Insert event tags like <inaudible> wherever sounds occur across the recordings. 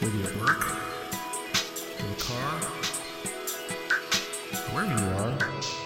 whether you're at work, in the car, wherever you are.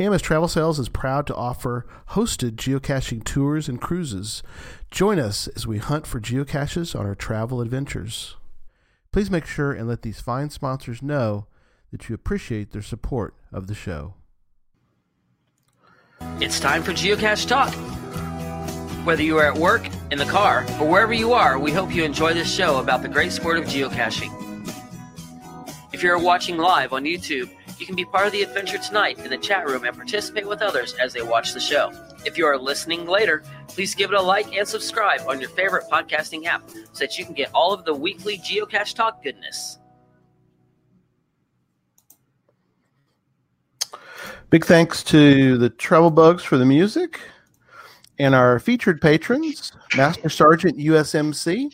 AMS Travel Sales is proud to offer hosted geocaching tours and cruises. Join us as we hunt for geocaches on our travel adventures. Please make sure and let these fine sponsors know that you appreciate their support of the show. It's time for Geocache Talk. Whether you are at work, in the car, or wherever you are, we hope you enjoy this show about the great sport of geocaching. If you're watching live on YouTube, you can be part of the adventure tonight in the chat room and participate with others as they watch the show. If you are listening later, please give it a like and subscribe on your favorite podcasting app so that you can get all of the weekly Geocache Talk goodness. Big thanks to the Travel Bugs for the music and our featured patrons Master Sergeant USMC,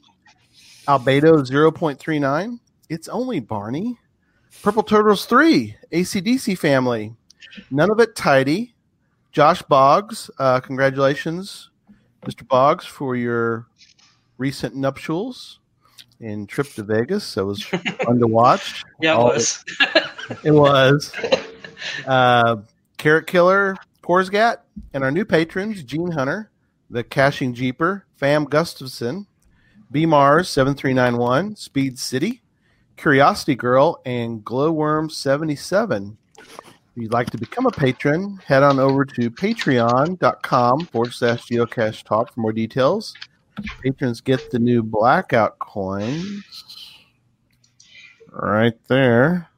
Albedo 0.39, It's Only Barney, Purple Turtles 3, ACDC Family, None of It Tidy, Josh Boggs, uh, congratulations, Mr. Boggs, for your recent nuptials and trip to Vegas. That was <laughs> fun to watch. Yeah, it All- was. it was. Uh, Carrot Killer, Korsgat, and our new patrons, Gene Hunter, the Caching Jeeper, Fam Gustafson, B Mars 7391, Speed City, Curiosity Girl, and Glowworm 77. If you'd like to become a patron, head on over to patreon.com forward slash geocache talk for more details. Patrons get the new blackout coins right there.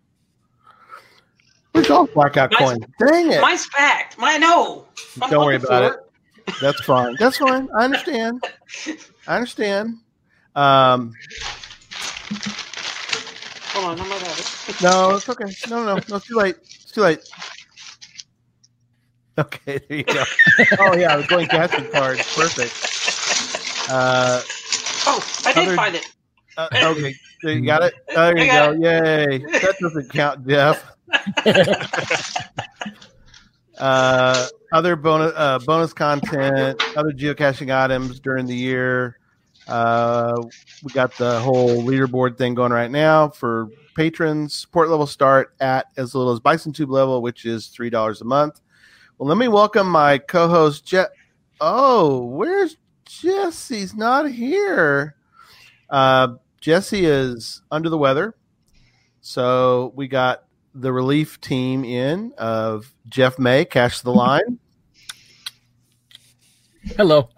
Where's all blackout Mine's- coins? Dang it. Mine's packed. Mine, no. I'm Don't worry about for it. That's fine. That's fine. I understand. <laughs> I understand. Um, Hold on, I might have it. <laughs> no, it's okay. No, no, no. It's too late. It's too late. <laughs> Okay, there you go. <laughs> oh yeah, the going casting card. Perfect. Uh, Oh, I did Other- find it. uh, okay, so you got it. There you go. got Yay! That doesn't count, Jeff. uh, other bonus uh, bonus content, other geocaching items during the year. Uh, we got the whole leaderboard thing going right now for patrons. Support level start at as little as Bison Tube level, which is three dollars a month. Well, let me welcome my co-host Jet. Oh, where's Jesse's not here? Uh, Jesse is under the weather, so we got the relief team in of Jeff May, Cash the <laughs> Line. Hello.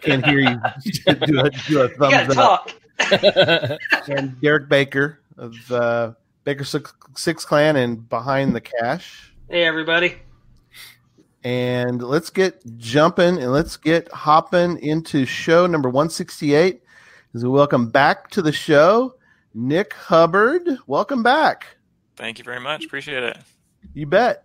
Can't hear you. <laughs> do, a, do a You gotta thumbs up. talk. <laughs> <laughs> And Derek Baker of uh, Baker Six, Six Clan and Behind the Cash. Hey, everybody. And let's get jumping and let's get hopping into show number 168. As we welcome back to the show, Nick Hubbard. Welcome back. Thank you very much. Appreciate it. You bet.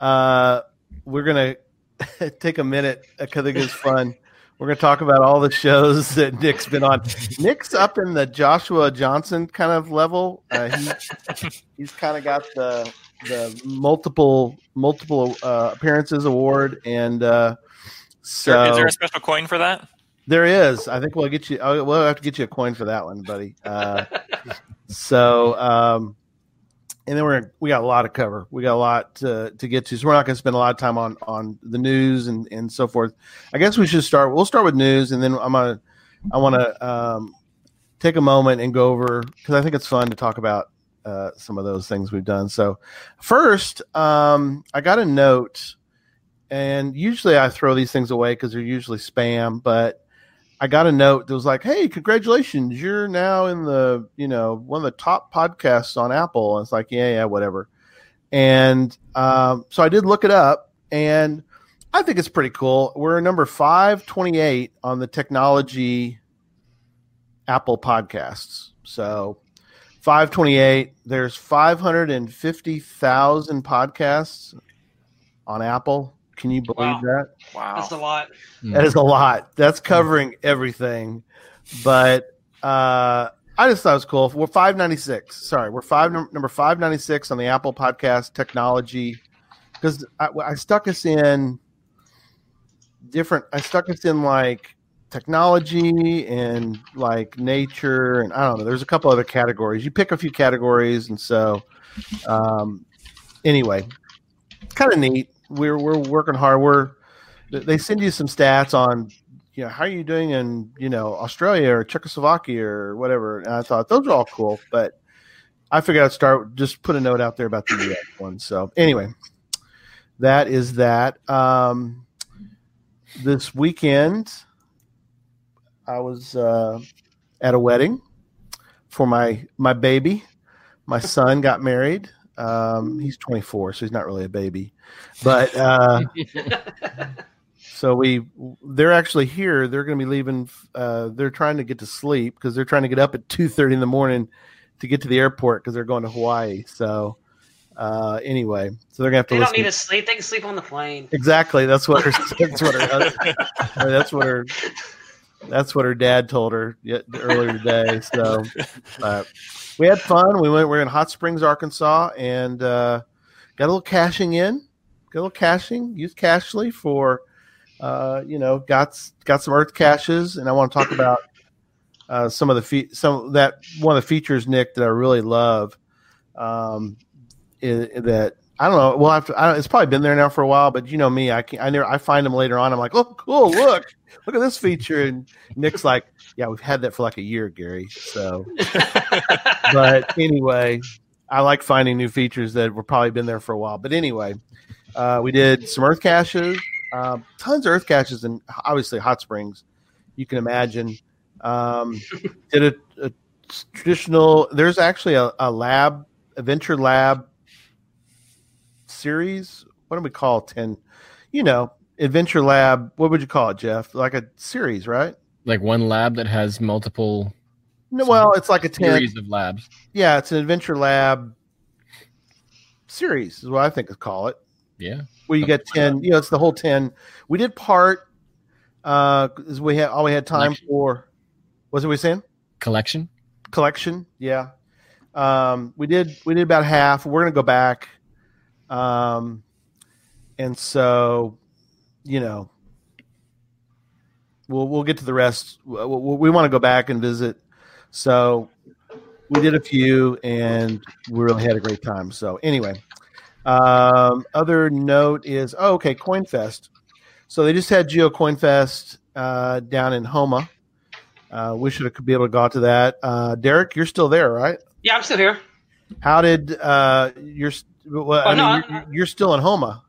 Uh, we're gonna <laughs> take a minute because I think it's fun. We're gonna talk about all the shows that Nick's been on. Nick's up in the Joshua Johnson kind of level. Uh, he, he's kind of got the the multiple multiple uh, appearances award, and uh, so is there a special coin for that? there is. I think we'll get you. We'll have to get you a coin for that one, buddy. Uh, <laughs> so, um, and then we're we got a lot to cover. We got a lot to, to get to. So we're not going to spend a lot of time on on the news and and so forth. I guess we should start. We'll start with news, and then I'm gonna I want to um, take a moment and go over because I think it's fun to talk about uh, some of those things we've done. So, first, um, I got a note, and usually I throw these things away because they're usually spam, but I got a note that was like, "Hey, congratulations! You're now in the you know one of the top podcasts on Apple." And it's like, yeah, yeah, whatever. And um, so I did look it up, and I think it's pretty cool. We're number five twenty eight on the technology Apple podcasts. So 528. There's 550,000 podcasts on Apple. Can you believe Wow. that? Wow. That's a lot. That is a lot. That's covering everything. But uh, I just thought it was cool. We're 596. Sorry, we're five number 596 on the Apple Podcast Technology because I, I stuck us in different. I stuck us in like technology and like nature and I don't know. There's a couple other categories. You pick a few categories, and so um, anyway, kind of neat. We're we're working hard. We're they send you some stats on you know how are you doing in you know Australia or Czechoslovakia or whatever. And I thought those are all cool, but I figured I'd start just put a note out there about the US one. So anyway, that is that. Um, this weekend, I was uh, at a wedding for my my baby. My son got married. Um, he's 24, so he's not really a baby, but. Uh, <laughs> so we they're actually here. They're going to be leaving. Uh, they're trying to get to sleep because they're trying to get up at two thirty in the morning to get to the airport because they're going to Hawaii. So uh, anyway, so they're going to have to They don't need to sleep. They can sleep on the plane. Exactly. That's what her. <laughs> That's what her. That's what her. That's what her dad told her earlier today. So uh, we had fun. We went. We're in Hot Springs, Arkansas, and uh, got a little caching in. Got a little caching. Used Cachly for, uh, you know, got got some Earth caches, and I want to talk about uh, some of the fe- some that one of the features, Nick, that I really love. Um, is, that I don't know. Well, I don't, it's probably been there now for a while, but you know me, I can I never I find them later on. I'm like, oh, cool, look, look at this feature, and Nick's like, yeah, we've had that for like a year, Gary. So, <laughs> but anyway, I like finding new features that were probably been there for a while. But anyway, uh, we did some Earth caches, um, tons of Earth caches, and obviously hot springs. You can imagine. Um, did a, a traditional. There's actually a, a lab, adventure lab series. What do we call ten? You know, adventure lab. What would you call it, Jeff? Like a series, right? like one lab that has multiple No, well, it's like a ten. series of labs. Yeah, it's an adventure lab series, is what I think is call it. Yeah. Where you get ten. You know, it's the whole ten. We did part. Uh, we had all we had time Collection. for. Was it we saying? Collection. collection. Yeah. Um, we did we did about half. We're gonna go back. Um, and so, you know, we'll we'll get to the rest. We, we want to go back and visit. So we did a few, and we really had a great time. So anyway, um, other note is oh, okay, CoinFest. So they just had Geo CoinFest uh, down in Houma. Uh, we should have be able to go out to that. Uh, Derek, you're still there, right? yeah, I'm still here. How did uh, you're? Well, I Oh, no, mean, I- you're, you're still in Houma.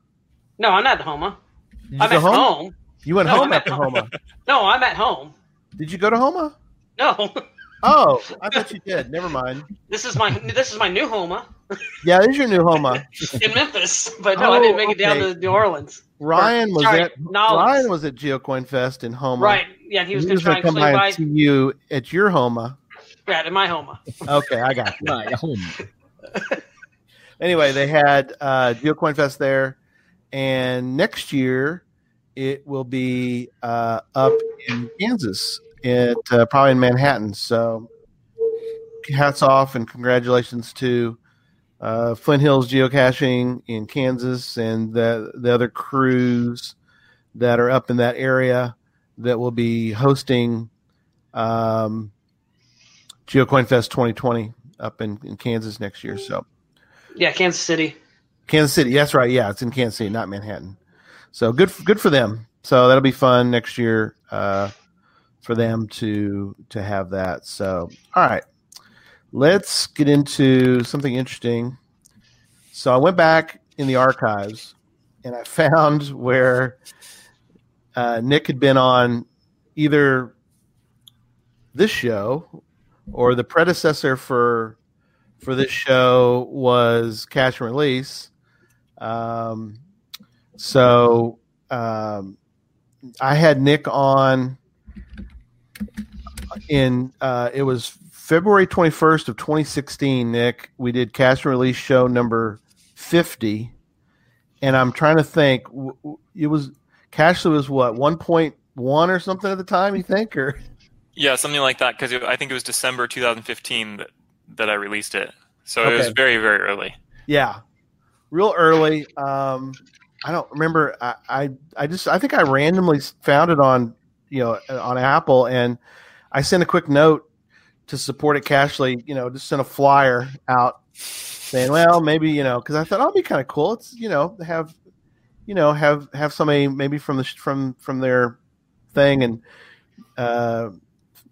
No, I'm not at Houma. Did you I'm at home? home. You went No, home I'm at after home. Homa. <laughs> No, I'm at home. Did you go to Homa? No, <laughs> Oh, I thought you did. Never mind. this is my this is my new Homa <laughs> Yeah, this is your new Homa. in Memphis. But no, I Oh, didn't make it down oh, to New Orleans. Ryan was sorry, at Nolens. Ryan was at GeoCoin Fest in Homa. Right. Yeah, he was He going to try going and to come by by. and you at your Homa. Right, in my Homa. Okay, I got you. Right. Home. Anyway, they had uh, GeoCoin Fest there, and next year it will be uh, up in Kansas, at uh, probably in Manhattan. So, hats off and congratulations to uh, Flint Hills Geocaching in Kansas and the the other crews that are up in that area that will be hosting um, GeoCoin Fest 2020 up in, in Kansas next year. So. Yeah, Kansas City. Kansas City. That's right. Yeah, it's in Kansas City, not Manhattan. So good, good for them. So that'll be fun next year uh, for them to to have that. So all right. let's get into something interesting. So I went back in the archives and I <laughs> found where uh, Nick had been on either this show or the predecessor for for this show was Cache and Release. Um, so um, I had Nick on in uh, it was February 21st of 2016, Nick. We did Cash and Release show number 50 and I'm trying to think it was Cachly was what 1.1 or something at the time, you think or Yeah, something like that. Because I think it was December 2015 that, that I released it. So it was very, very early. Yeah, real early. Um, I don't remember. I, I I just I think I randomly found it on you know on Apple, and I sent a quick note to support it Cachly. You know, just sent a flyer out saying, well, maybe you know, because I thought oh, it'd be kind of cool. It's you know have you know have have somebody maybe from the from from their thing and uh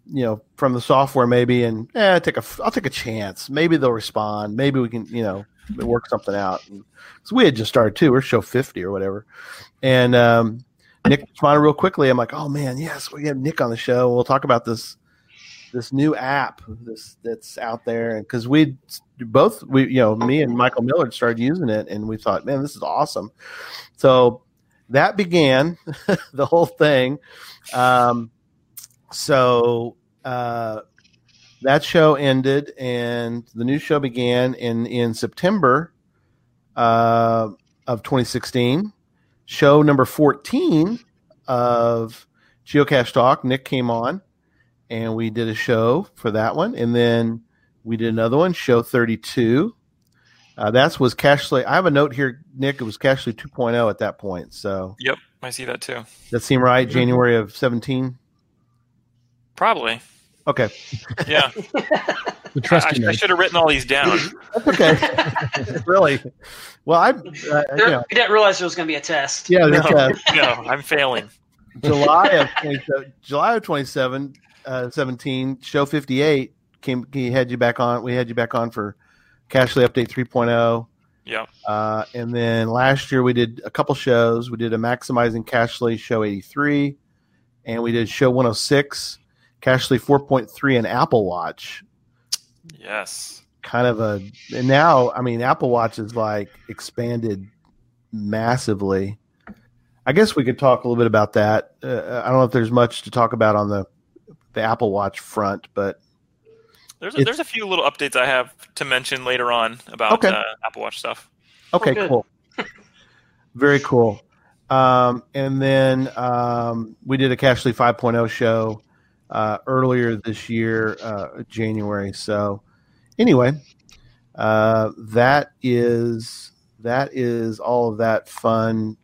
you know from the software maybe and eh, take a I'll take a chance. Maybe they'll respond. Maybe we can you know work something out. So we had just started too. We're show fifty or whatever, and um, Nick responded real quickly. I'm like, oh man, yes, we have Nick on the show. We'll talk about this this new app this that's out there because we both we you know me and Michael Millard started using it and we thought, man, this is awesome. So that began <laughs> the whole thing. Um, so uh, that show ended and the new show began in in September uh, of 2016. Show number 14 of Geocache Talk. Nick came on and we did a show for that one, and then we did another one, show 32. Uh, that was Cachly. I have a note here, Nick. It was Cachly 2.0 at that point. So Yep, I see that too. that seemed right. January of 17. Probably. Okay, Yeah. <laughs> We trust I, you, I Nick. should have written all these down. <laughs> that's okay. <laughs> really? Well, I, uh, you There, know, You didn't realize there was going to be a test. yeah, no, that's, uh, no, I'm failing. July of 27, July of 27, uh, 17, show 58 came. He had you back on. We had you back on for Cachly Update 3.0. Yep. Uh, and then last year we did a couple shows. We did a Maximizing Cachly show 83, and we did show 106, Cachly 4.3, and Apple Watch. Yes. Kind of a, and now, I mean, Apple Watch is like expanded massively. I guess we could talk a little bit about that. Uh, I don't know if there's much to talk about on the the Apple Watch front, but There's a, there's a few little updates I have to mention later on about Okay. uh, Apple Watch stuff. Okay, good. cool. <laughs> Very cool. Um, and then um, we did a Cachly 5.0 show uh, earlier this year, uh, January. So, anyway, uh, that is that is all of that fun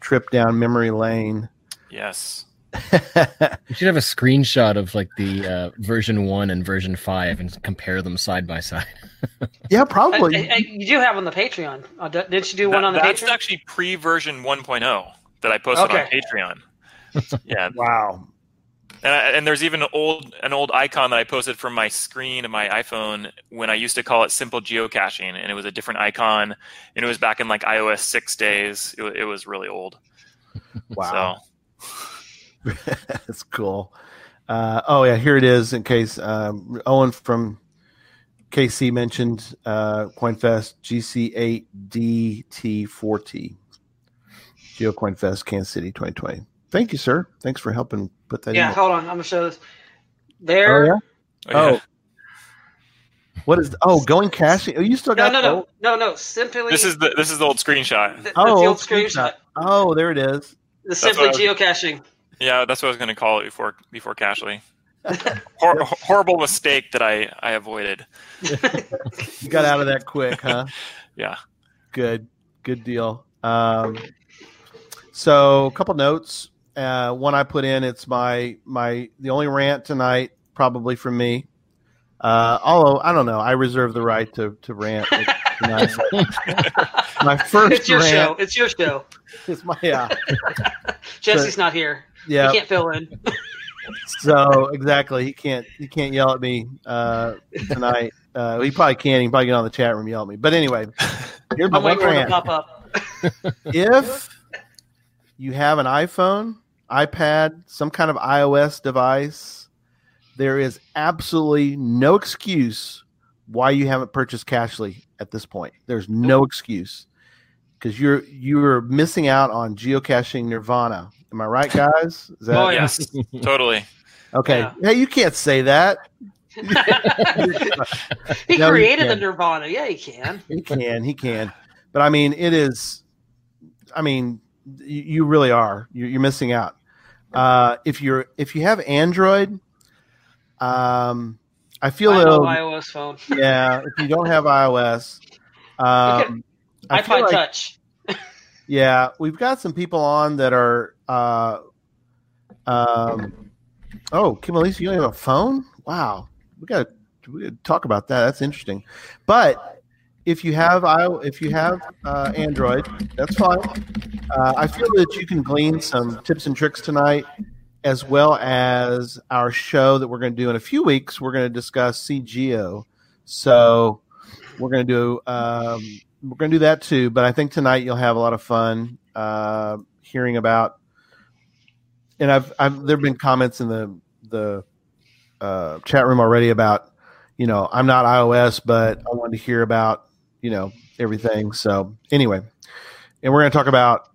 trip down memory lane. Yes. <laughs> you should have a screenshot of like the uh, version one and version five and compare them side by side. <laughs> yeah, probably. I- I- you do have on the Patreon. Uh, didn't you do one on the that's Patreon? That's actually pre-version 1.0 that I posted on Patreon. <laughs> yeah, wow. And, I, and there's even an old an old icon that I posted from my screen of my iPhone when I used to call it simple geocaching, and it was a different icon, and it was back in like iOS six days. It, it was really old. <laughs> Wow. So <laughs> That's cool. Uh, oh yeah, here it is. In case um, Owen from KC mentioned uh, CoinFest GC8DT40 GeoCoinFest Kansas City 2020. Thank you, sir. Thanks for helping put that yeah, in. hold on. I'm going to show this. Oh There. yeah. oh, yeah. Oh. What is? Oh, going cashing. Oh, you still No, got no, the no, old- no, no. Simply. this is the this is the old screenshot. the, Oh, the old old screenshot. Oh, there it is. The simply what I geocaching. Yeah, that's what I was going to call it before before Cachly. <laughs> Hor- horrible mistake that I I avoided. You got out of that quick, huh? <laughs> Yeah. Good, good deal. Um, so, a couple notes. Uh, one I put in. It's my my the only rant tonight, probably from me. Uh, although I don't know, I reserve the right to to rant tonight. <laughs> my first It's your rant show. It's your show. <laughs> is my yeah <laughs> Jesse's not here. yeah. He can't fill in. So exactly, he can't he can't yell at me uh, tonight. Uh, he probably can't. He can probably get on the chat room and yell at me. But anyway, here's my I'm waiting one for it to rant. pop up. if you have an iPhone, iPad, some kind of iOS device, there is absolutely no excuse why you haven't purchased Cachly at this point. There's no excuse because you're you're missing out on geocaching nirvana. Am I right, guys? Is that Oh. Yes, <laughs> totally. okay? Yeah. Hey, you can't say that. <laughs> <laughs> He No, he created the. Nirvana. Yeah, he can. He can, he can. But I mean, it is. I mean, you, you really are. You're, you're missing out. Uh, if you're if you have Android, um, I feel I iOS phone. <laughs> yeah. If you don't have iOS, um, I feel iPod like- Touch. yeah, we've got some people on that are. Uh, um, oh, Kim Elise, you don't have a phone? Wow, we got to talk about that. That's interesting. But if you have if you have uh, Android, that's fine. Uh, I feel that you can glean some tips and tricks tonight, as well as our show that we're going to do in a few weeks. We're going to discuss c:geo. So we're going to do um, we're going to do that too. But I think tonight you'll have a lot of fun uh, hearing about. And I've, I've there have been comments in the the uh, chat room already about you know I'm not iOS, but I wanted to hear about you know everything. So anyway, and we're going to talk about.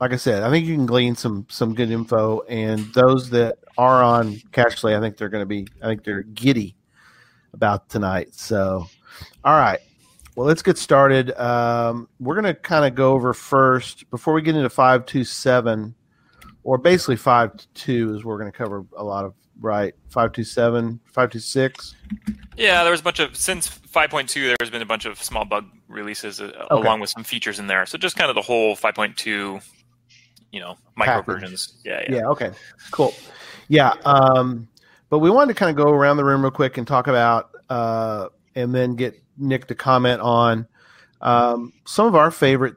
Like I said, I think you can glean some some good info, and those that are on Cachly, I think they're going to be, I think they're giddy about tonight. So, all right, well, let's get started. Um, we're going to kind of go over first before we get into five two seven, or basically five to two is we're going to cover a lot of right five two seven, five two six. Yeah, there was a bunch of since 5.2. There's been a bunch of small bug releases uh, along with some features in there. So just kind of the whole 5.2, you know, micro Package. versions. Yeah, yeah. Yeah. Okay. Cool. Yeah. Um, but we wanted to kind of go around the room real quick and talk about, uh, and then get Nick to comment on um, some of our favorite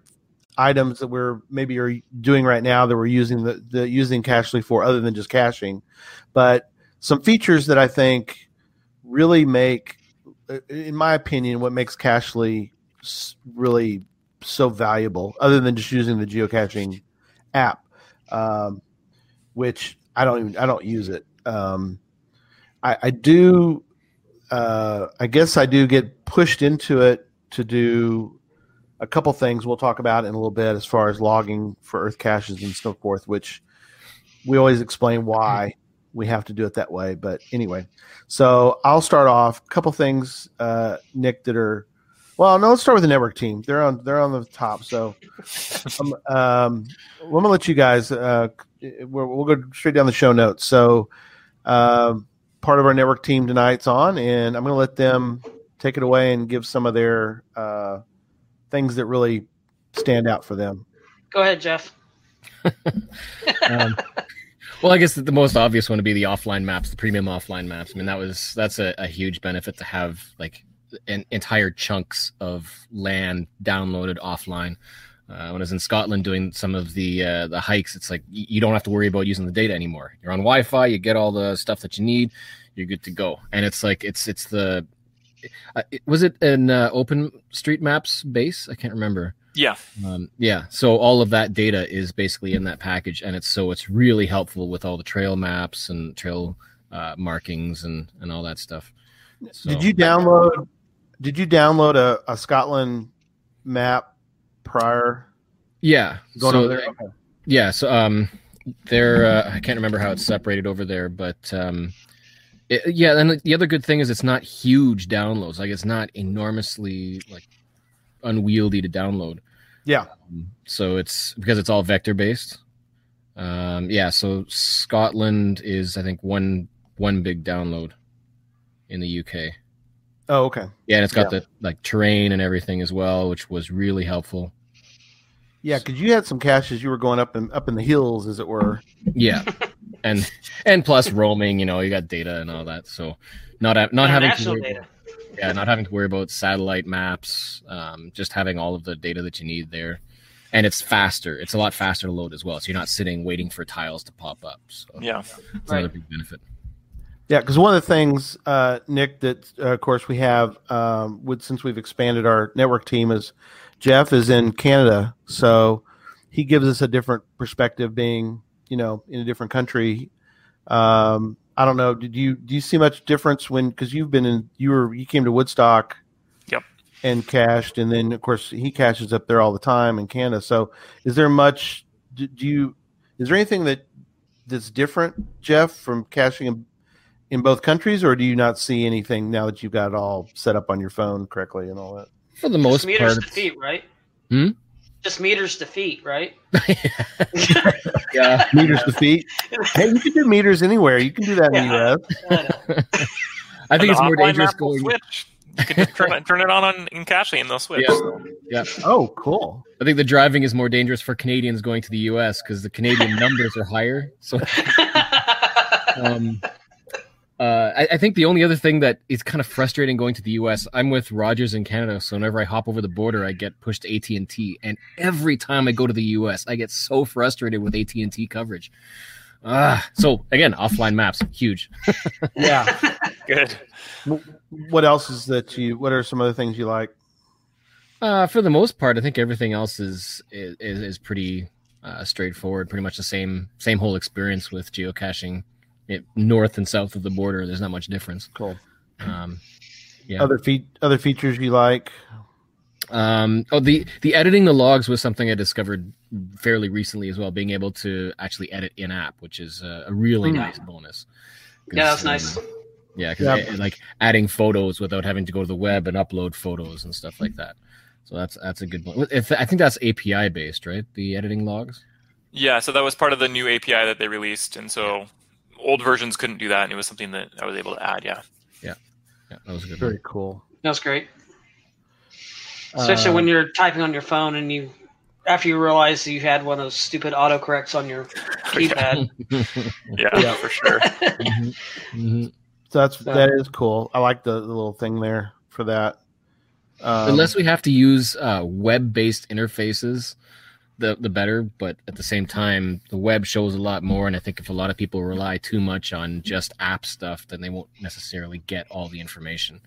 items that we're maybe are doing right now that we're using the, the using Cachly for, other than just caching, but some features that I think really make, uh, in my opinion, what makes Cachly really so valuable, other than just using the geocaching app, um, which I don't even I don't use it. Um, I, I do. Uh, I guess I do get pushed into it to do a couple things we'll talk about in a little bit as far as logging for Earth caches and so forth, which we always explain why we have to do it that way. But anyway, so I'll start off. A couple things, uh, Nick, that are well. No, let's start with the network team. They're on they're on the top. So um, um, I'm gonna let you guys. Uh, we'll, go straight down the show notes. So, um, part of our network team tonight's on, and I'm gonna let them take it away and give some of their uh, things that really stand out for them. Go ahead, Jeff. <laughs> Um, well, I guess the most obvious one would be the offline maps, the premium offline maps. I mean, that was that's a, a huge benefit to have like an entire chunks of land downloaded offline. Uh, when I was in Scotland doing some of the uh, the hikes, it's like you don't have to worry about using the data anymore. You're on Wi-Fi, you get all the stuff that you need, you're good to go. And it's like it's it's the uh, was it an uh, Open Street Maps base? I can't remember. Yeah. Um, yeah, so all of that data is basically in that package, and it's so it's really helpful with all the trail maps and trail uh, markings and and all that stuff. So, Did you download? Did you download a, a Scotland map prior Yeah. going so, over there? Okay. Yeah. So um, they're uh, I can't remember how it's separated over there, but um, it, yeah. And the other good thing is it's not huge downloads. Like it's not enormously like unwieldy to download. Yeah. Um, so it's because it's all vector based. Um, yeah. So Scotland is I think one one big download in the UK. Oh, okay. Yeah, and it's got Yeah. the like terrain and everything as well, which was really helpful. Yeah, because you had some caches you were going up and up in the hills, as it were. Yeah, and and plus roaming, you know, you got data and all that, so not not having to worry, data. yeah, not having to worry about satellite maps, um, just having all of the data that you need there, and it's faster. It's a lot faster to load as well, so you're not sitting waiting for tiles to pop up. So Yeah. it's another big benefit. Yeah, because one of the things, uh, Nick, that uh, of course we have um, with since we've expanded our network team is Jeff is in Canada, so he gives us a different perspective, being you know in a different country. Um, I don't know. Did you do you see much difference when because you've been in you were you came to Woodstock, Yep. and cached, and then of course he caches up there all the time in Canada. So is there much? Do, do you is there anything that that's different, Jeff, from caching in, in both countries, or do you not see anything now that you've got it all set up on your phone correctly and all that? For the Just most meters part, to feet, right? Hmm? Just meters to feet, right? <laughs> yeah. Meters to feet. Hey, you can do meters anywhere. You can do that in the Yeah. U.S. <laughs> I think it's more dangerous map will going. Switch. You can just turn, it- turn it on, on in caching and they'll switch. Yeah. Oh, cool. I think the driving is more dangerous for Canadians going to the U.S. because the Canadian <laughs> numbers are higher. So, um, uh, I, I think the only other thing that is kind of frustrating going to the U.S. I'm with Rogers in Canada, so whenever I hop over the border, I get pushed to AT and T, and every time I go to the U.S., I get so frustrated with AT and T coverage. Ah, so again, offline maps, huge. <laughs> Yeah. <laughs> Good. what else is that you? What are some other things you like? Uh, for the most part, I think everything else is is, is pretty uh, straightforward. Pretty much the same same whole experience with geocaching, it, north and south of the border. There's not much difference. Cool. Um, yeah. Other feat other features you like? Um, oh, the the editing the logs was something I discovered fairly recently as well. Being able to actually edit in app, which is a, a really Hmm. nice bonus. yeah, that's um, nice. Yeah, because Yeah. like adding photos without having to go to the web and upload photos and stuff like that. So that's that's a good one. If, I think that's API based, right? The editing logs. Yeah, so that was part of the new API that they released, and so old versions couldn't do that, and it was something that I was able to add. Yeah. Yeah, that was a good. Very One. cool. That's great. Especially Uh, when you're typing on your phone and you, after you realize you had one of those stupid autocorrects on your keypad. <laughs> Yeah, Yeah. for sure. Mhm, mhm. So that's So- that is cool. I like the, the little thing there for that. Um, Unless we have to use uh, web-based interfaces, the the better. But at the same time, the web shows a lot more, and I think if a lot of people rely too much on just app stuff, then they won't necessarily get all the information.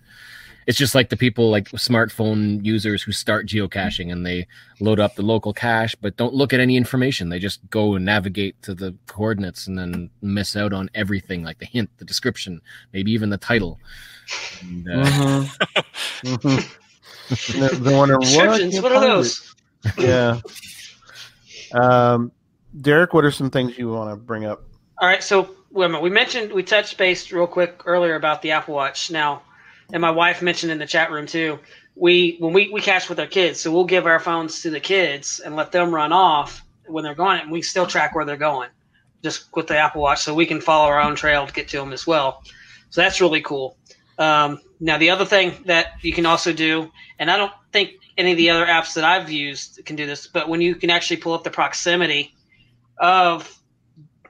It's just like the people like smartphone users who start geocaching and they load up the local cache, but don't look at any information. They just go and navigate to the coordinates and then miss out on everything, like the hint, the description, maybe even the title. And, uh, mhm. Mhm. They're- they're wondering, what? I Descriptions, can't what are those? Yeah. Um, Derek, what are some things you want to bring up? All right, so we mentioned we touched base real quick earlier about the Apple Watch. Now, and my wife mentioned in the chat room too. We when we we cache with our kids, so we'll give our phones to the kids and let them run off when they're going, and we still track where they're going, just with the Apple Watch, so we can follow our own trail to get to them as well. So that's really cool. Um, now, the other thing that you can also do, and I don't think any of the other apps that I've used can do this, but when you can actually pull up the proximity of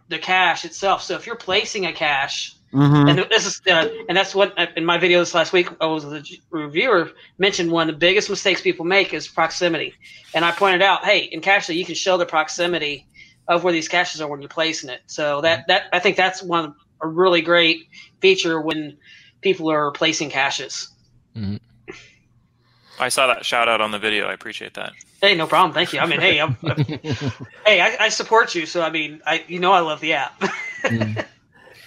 the cache itself. So if you're placing a cache, Mm-hmm. and this is uh, and that's what in my video this last week I was the reviewer mentioned one of the biggest mistakes people make is proximity, and I pointed out, hey, in Cachly you can show the proximity of where these caches are when you're placing it. So that that I think that's one of a really great feature when people are placing caches. I saw that shout out on the video. I appreciate that. Hey, no problem. Thank you. I mean, hey, I'm, <laughs> hey, I, I support you. So I mean, I you know I love the app.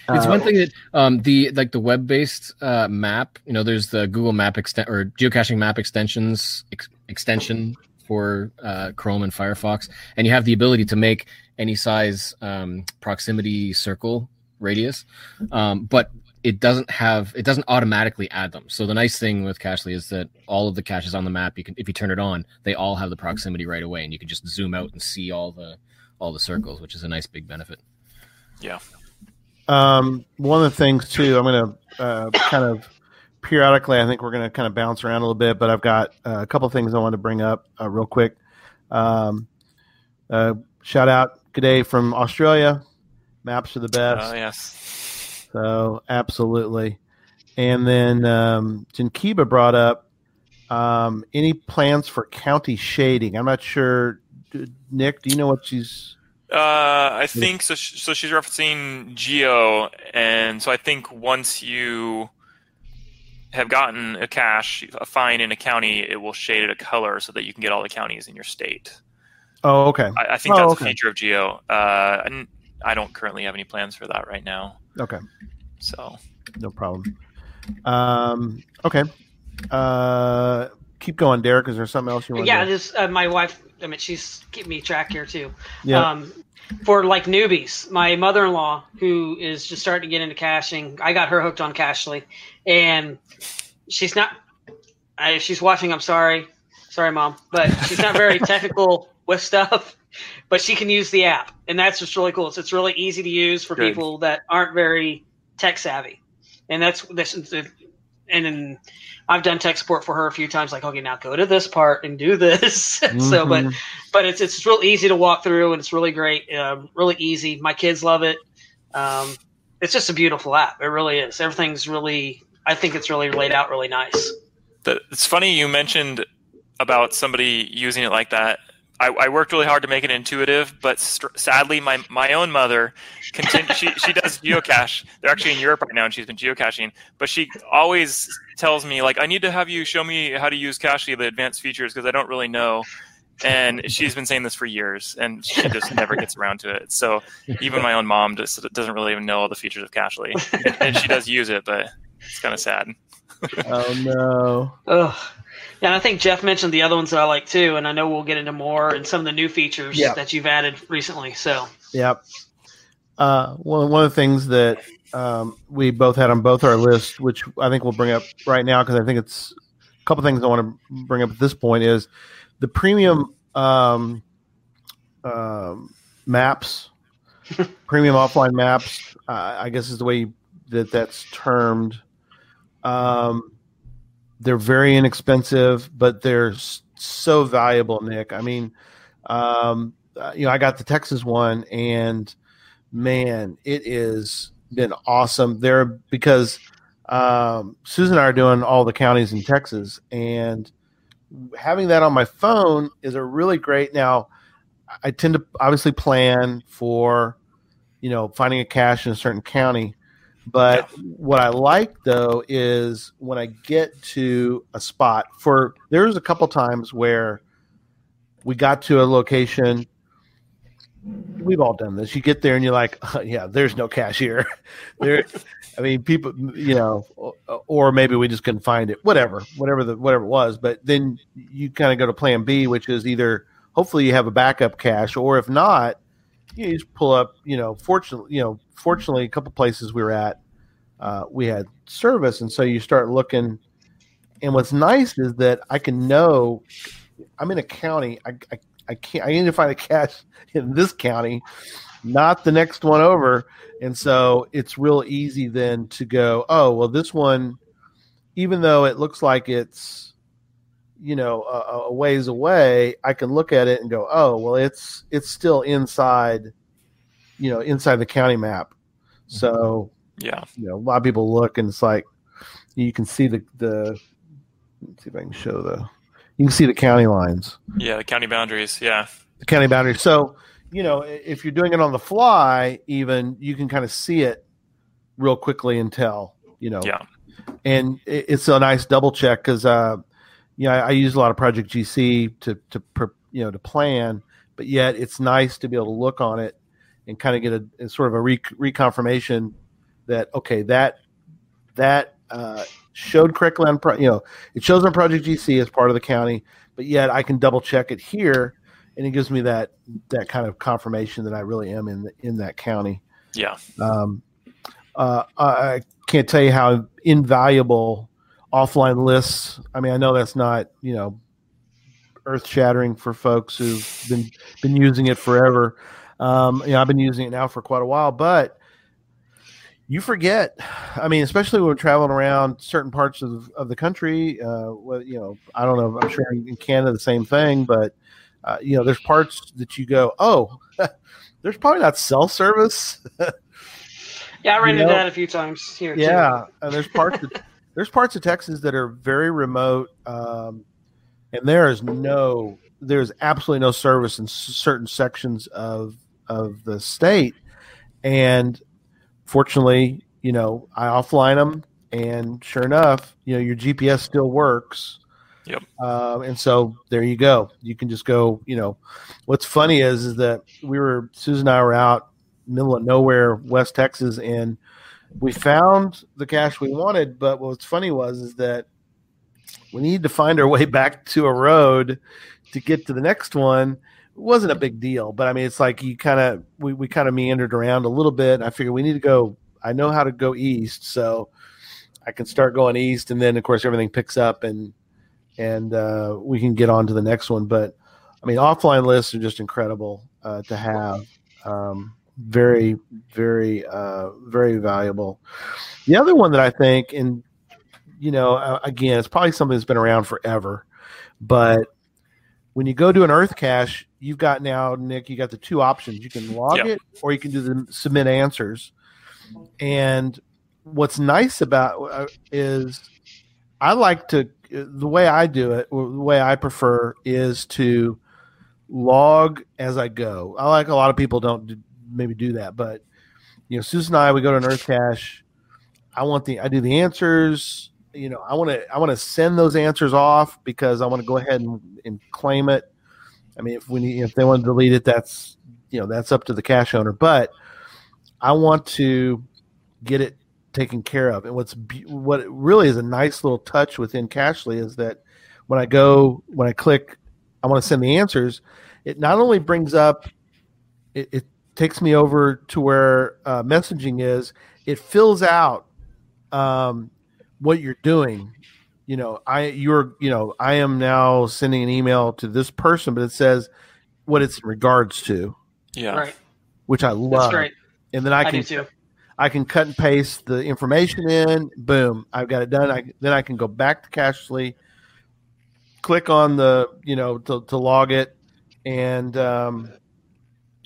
It's Uh, one thing that um, the like the web based uh, map. You know, there's the Google Map extent or geocaching map extensions ex- extension for uh, Chrome and Firefox, and you have the ability to make any size um, proximity circle radius, um, but it doesn't have it doesn't automatically add them. So the nice thing with Cachly is that all of the caches on the map, you can if you turn it on, they all have the proximity right away, and you can just zoom out and see all the all the circles, which is a nice big benefit. Yeah. Um, one of the things too, I'm going to uh, kind of periodically, I think we're going to kind of bounce around a little bit, but I've got uh, a couple things I want to bring up uh, real quick. Um, uh, shout out, good day from Australia. Maps are the best. Oh yes. So absolutely. And then um, Jinkiba brought up um, any plans for county shading. I'm not sure. Nick, do you know what she's? Uh, I think so. So she's referencing Geo, and so I think once you have gotten a cache, a fine in a county, it will shade it a color so that you can get all the counties in your state. Oh, okay. I, I think Oh, that's okay. a feature of Geo. Uh, and I don't currently have any plans for that right now. Okay. So No problem. Um, okay. Uh, keep going, Derek. Is there something else you want? Yeah, to just uh, my wife. I mean, she's keeping me track here too. Yeah. Um, for like newbies, my mother-in-law, who is just starting to get into caching, I got her hooked on Cachly, and she's not. I, if she's watching, I'm sorry, sorry, mom, but she's not very <laughs> technical with stuff. <laughs> But she can use the app, and that's just really cool. So it's really easy to use for Good. people that aren't very tech savvy, and that's this. And then I've done tech support for her a few times. Like, okay, now go to this part and do this. <laughs> so, but Mhm. but it's it's real easy to walk through and it's really great um, really easy my kids love it um, it's just a beautiful app it really is everything's really i think it's really laid out really nice the, it's funny you mentioned about somebody using it like that. I, I worked really hard to make it intuitive, but st- sadly, my, my own mother, continue, she, she does geocache. They're actually in Europe right now, and she's been geocaching. But she always tells me, like, I need to have you show me how to use Cachly, the advanced features, because I don't really know. And she's been saying this for years, and she just never gets around to it. So even my own mom just doesn't really even know all the features of Cachly, and, and she does use it, but it's kind of sad. oh no. Ugh. Yeah, and I think Jeff mentioned the other ones that I like too, and I know we'll get into more and some of the new features Yeah. that you've added recently. So, Yep. Uh, one one of the things that um, we both had on both our lists, which I think we'll bring up right now because I think it's a couple things I want to bring up at this point is the premium um, um, maps, <laughs> premium offline maps. Uh, I guess is the way that that's termed. Um, they're very inexpensive, but they're so valuable, Nick. I mean, um, uh, you know, I got the Texas one, and man, it is been awesome there because um, Susan and I are doing all the counties in Texas, and having that on my phone is a really great. Now, I tend to obviously plan for, you know, finding a cache in a certain county. But what I like though is when I get to a spot for there's a couple times where we got to a location. We've all done this. You get there and you're like, <laughs> yeah, there's no cashier. <laughs> there, I mean, people, you know, or, or maybe we just couldn't find it. Whatever, whatever the whatever it was. But then you kind of go to Plan B, which is either hopefully you have a backup cache, or if not, you just pull up. You know, fortunately, you know, fortunately, a couple places we were at, uh, we had service, and so you start looking. And what's nice is that I can know I'm in a county. I, I, I can't. I need to find a cache <laughs> in this county, not the next one over. And so it's real easy then to go. Oh well, this one, even though it looks like it's, you know, a, a ways away, I can look at it and go, oh well, it's it's still inside, you know, inside the county map. So Yeah. you know, a lot of people look and it's like you can see the the. Let's see if I can show the. You can see the county lines, Yeah, the county boundaries. Yeah. the county boundaries. So you know, if you're doing it on the fly, even you can kind of see it real quickly and tell. You know, Yeah. and it's a nice double check because uh, you know I, I use a lot of Project GC to to you know to plan, but yet it's nice to be able to look on it and kind of get a, a sort of a re- reconfirmation that okay that that uh, showed correctly on pro- you know it shows on Project GC as part of the county, but yet I can double check it here, and it gives me that that kind of confirmation that I really am in the, in that county. Yeah. Um, uh, I can't tell you how invaluable offline lists. I mean, I know that's not you know earth shattering for folks who've been been using it forever. Um, you know, I've been using it now for quite a while, but you forget. I mean, especially when we're traveling around certain parts of, of the country. Uh, well, you know, I don't know. I'm sure in Canada the same thing, but uh, you know, there's parts that you go, oh, <laughs> there's probably not cell service. <laughs> yeah, I ran You into know- that a few times here. too. Yeah, and there's parts of, <laughs> there's parts of Texas that are very remote, um, and there is no there's absolutely no service in s- certain sections of of the state. And fortunately, you know, I offline them, and sure enough, you know, your GPS still works. Yep. Um, and so there you go. You can just go. You know, what's funny is is that we were Susan and I were out middle of nowhere, West Texas, and we found the cache we wanted. But what's funny was is that we needed to find our way back to a road to get to the next one. It wasn't a big deal, but I mean, it's like you kind of we, we kind of meandered around a little bit. I figured we need to go. I know how to go east, so I can start going east, and then of course everything picks up and and uh, we can get on to the next one. But I mean, offline lists are just incredible uh, to have. Um, very, very, uh, very valuable. The other one that I think, and you know, again, it's probably something that's been around forever, but when you go to an Earth cache, you've got now, Nick, you got the two options. You can log Yeah. it, or you can do the submit answers. And what's nice about uh, is I like to the way I do it, the way I prefer is to log as I go. I like a lot of people don't do, maybe do that, but you know, Susan and I we go to an Earth cache. I want the I do the answers. You know, I want to I want to send those answers off because I want to go ahead and, and claim it. I mean, if we need, if they want to delete it, that's you know that's up to the cache owner. But I want to get it taken care of. And what's what really is a nice little touch within Cachly is that when I go when I click, I want to send the answers. It not only brings up, it, it takes me over to where uh, messaging is. It fills out um, what you're doing. You know, I you're you know I am now sending an email to this person, but it says what it's in regards to, Yeah. Right. which I That's love. great. And then I I, can do too. I can cut and paste the information in. Boom, I've got it done. I, then I can go back to Cachly, click on the you know to, to log it, and um,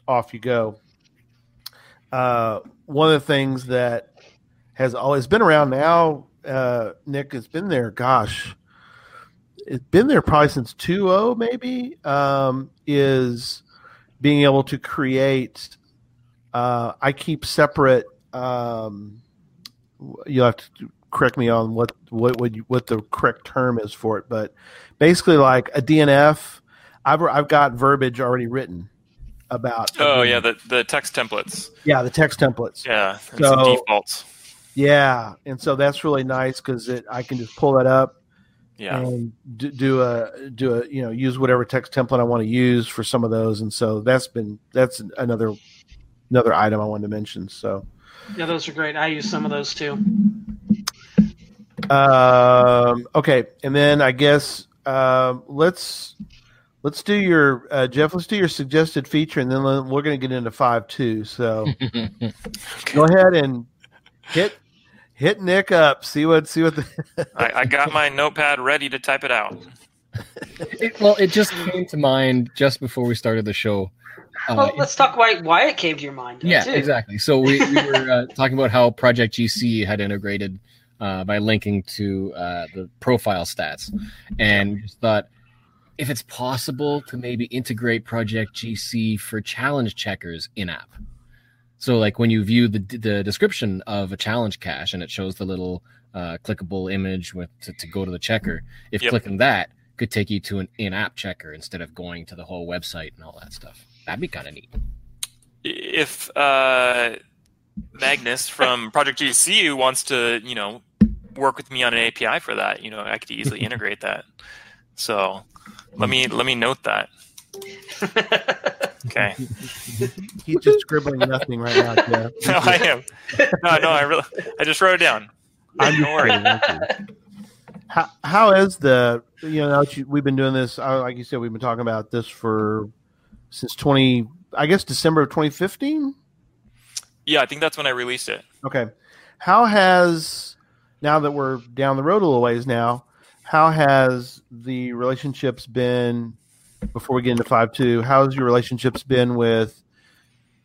off you go. Uh, one of the things that has always been around now, uh, Nick, has been there. Gosh, it's been there probably since 2.0 maybe. Um, is being able to create uh, I keep separate. Um, you'll have to correct me on what what what, you, what the correct term is for it, but basically, like a DNF, I've I've got verbiage already written about. Oh yeah, the the text templates. yeah, the text templates. Yeah, and So- some defaults. Yeah, and so that's really nice because it I can just pull that up Yeah. and do, do a do a you know use whatever text template I want to use for some of those, and so that's been that's another another item I wanted to mention. So. Yeah, those are great. I use some of those too. Um, okay, and then I guess um, let's let's do your uh, Jeff. Let's do your suggested feature, and then we're going to get into five two. So <laughs> go ahead and hit hit Nick up. See what see what the <laughs> I, I got my notepad ready to type it out. It, well, it just came to mind just before we started the show. Uh, Well, let's talk why why it came to your mind. yeah, too. exactly. So we, we were uh, <laughs> talking about how Project GC had integrated uh, by linking to uh, the profile stats, and we just thought if it's possible to maybe integrate Project GC for challenge checkers in app. So, like when you view the the description of a challenge cache and it shows the little uh, clickable image with to, to go to the checker, if Yep. clicking that could take you to an in-app checker instead of going to the whole website and all that stuff. That'd be kind of neat. If uh, Magnus from Project GCU wants to, you know, work with me on an API for that, you know, I could easily <laughs> integrate that. So let me let me note that. <laughs> Okay. he's just scribbling nothing right now. Jeff. <laughs> No, I am. No, no, I really, I just wrote it down. I'm just Don't worry. kidding. How, how is the you know now that you, we've been doing this uh, like you said we've been talking about this for since 20 I guess December of 2015 Yeah, I think that's when I released it. Okay. How has now that we're down the road a little ways now, how has the relationships been before we get into five two? How's your relationships been with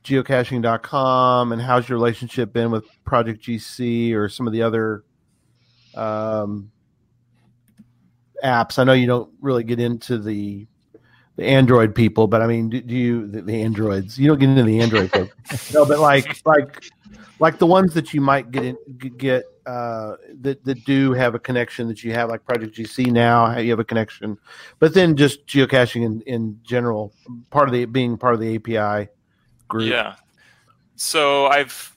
geocaching.com and how's your relationship been with Project GC or some of the other um, apps? I know you don't really get into the the Android people, but I mean, do, do you the, the androids? You don't get into the Android folks. <laughs> no, but like like like the ones that you might get in, get uh, that that do have a connection that you have, like Project GC now, you have a connection, but then just geocaching in in general, part of the being part of the API group. Yeah. So I've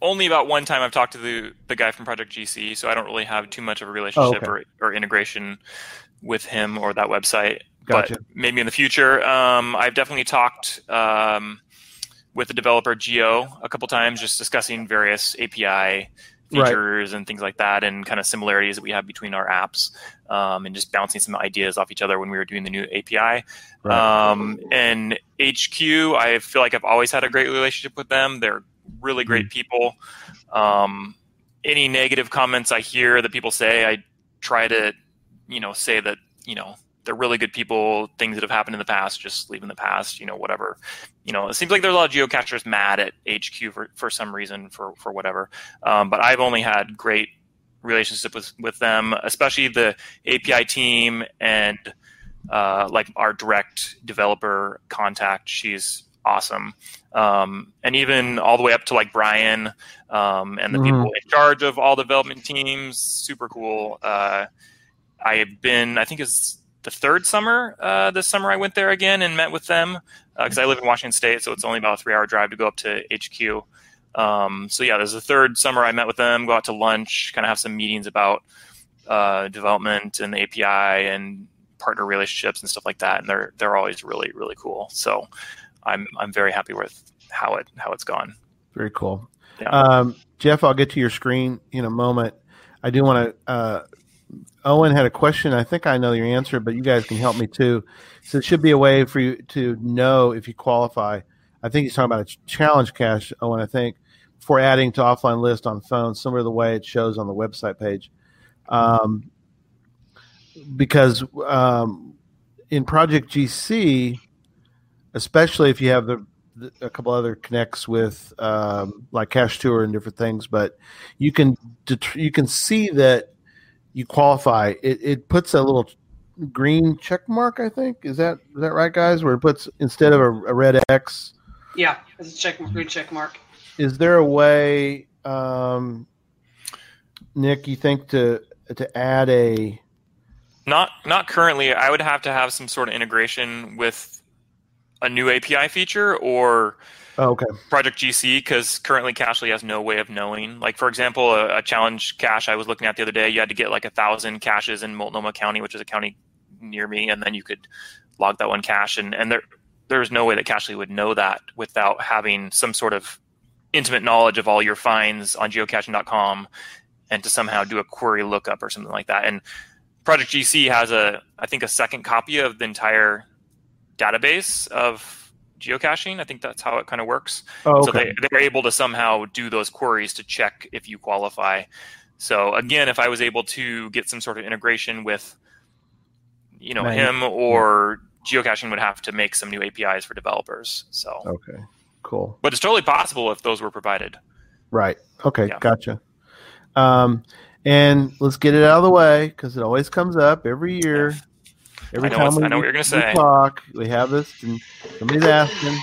only about one time I've talked to the the guy from Project GC, so I don't really have too much of a relationship okay. or, or integration with him or that website. Gotcha. But maybe in the future, um, I've definitely talked um, with the developer Geo a couple times, just discussing various API features and things like that, and kind of similarities that we have between our apps, um, and just bouncing some ideas off each other when we were doing the new API. Right. Um, and HQ, I feel like I've always had a great relationship with them. They're really great people. Um, any negative comments I hear that people say, I try to, you know, say that, you know, they're really good people. Things that have happened in the past, just leave in the past. You know, whatever. You know, it seems like there's a lot of geocachers mad at HQ for, for some reason, for for whatever. Um, but I've only had great relationship with with them, especially the API team and uh, like our direct developer contact. She's awesome. Um, and even all the way up to like Brian um, and the Mhm. people in charge of all development teams, super cool. Uh, I have been, I think it's the third summer uh, this summer I went there again and met with them because I live in Washington State, so it's only about a three hour drive to go up to HQ. Um, so yeah, there's the third summer I met with them, go out to lunch, kind of have some meetings about uh, development and the API and partner relationships and stuff like that. And they're they're always really really cool. So I'm I'm very happy with how it how it's gone. Very cool. Yeah. Um, Jeff, I'll get to your screen in a moment. I do want to. Uh, Owen had a question. I think I know your answer, but you guys can help me too. So it should be a way for you to know if you qualify. I think he's talking about a challenge cache, Owen. I think for adding to offline list on phone, similar to the way it shows on the website page. Um, because um, in Project GC, especially if you have the, the a couple other connects with um, like Cash Tour and different things, but you can det- you can see that you qualify. It, it puts a little green check mark. I think is that is that right, guys? Where it puts instead of a, a red X. Yeah, it's a check green check mark. Is there a way, um, Nick? You think to to add a Not not currently. I would have to have some sort of integration with a new API feature or oh, okay Project GC because currently Cachly has no way of knowing. Like for example, a, a challenge cache I was looking at the other day, you had to get like a thousand caches in Multnomah County, which is a county near me, and then you could log that one cache. And and there there's no way that Cachly would know that without having some sort of intimate knowledge of all your finds on geocaching.com and to somehow do a query lookup or something like that. And Project GC has a I think a second copy of the entire database of geocaching. I think that's how it kind of works. oh, So they, they're able to somehow do those queries to check if you qualify. So again, if I was able to get some sort of integration with, you know, him or geocaching would have to make some new APIs for developers. So, okay cool but it's totally possible if those were provided. right okay Yeah. gotcha. Um, and let's get it out of the way because it always comes up every year. Every I know time we, I know what you're gonna say. talk, we have this, and somebody's asking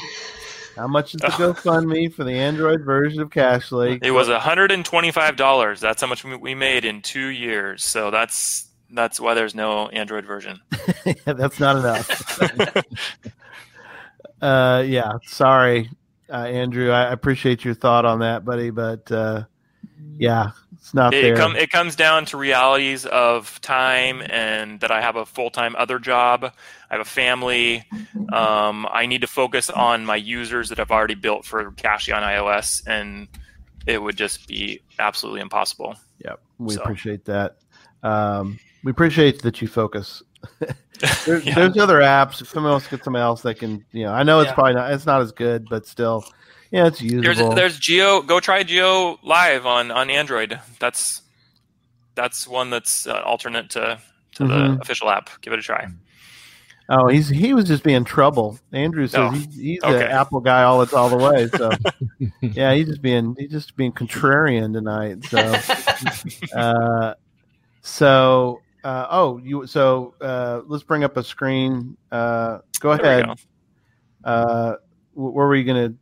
how much is the Ugh. GoFundMe for the Android version of Cachly? It was $125. That's how much we- we made in two years. So that's that's why there's no Android version. <laughs> That's not enough. <laughs> uh, yeah, sorry, uh, Andrew. I appreciate your thought on that, buddy, but uh, yeah, it's not it, there. come, it comes down to realities of time and that I have a full time other job. I have a family. Um, I need to focus on my users that I've already built for Cachly on iOS, and it would just be absolutely impossible. Yep, we So. appreciate that. Um, we appreciate that you focus. <laughs> There, Yeah. There's other apps. If someone else gets something else, they can. You know, I know it's Yeah. probably not. It's not as good, but still, yeah, it's There's usable. there's Geo. Go try Geo Live on on Android. That's that's one that's uh, alternate to to Mhm. the official app. Give it a try. oh, he's he was just being trouble. Andrew says Oh, he's, he's okay. the Apple guy all it's all the way. So <laughs> <laughs> yeah, he's just being he's just being contrarian tonight. So <laughs> uh, so Uh, oh, you. So uh, let's bring up a screen. Uh, go There we ahead. go. Uh, where were you gonna?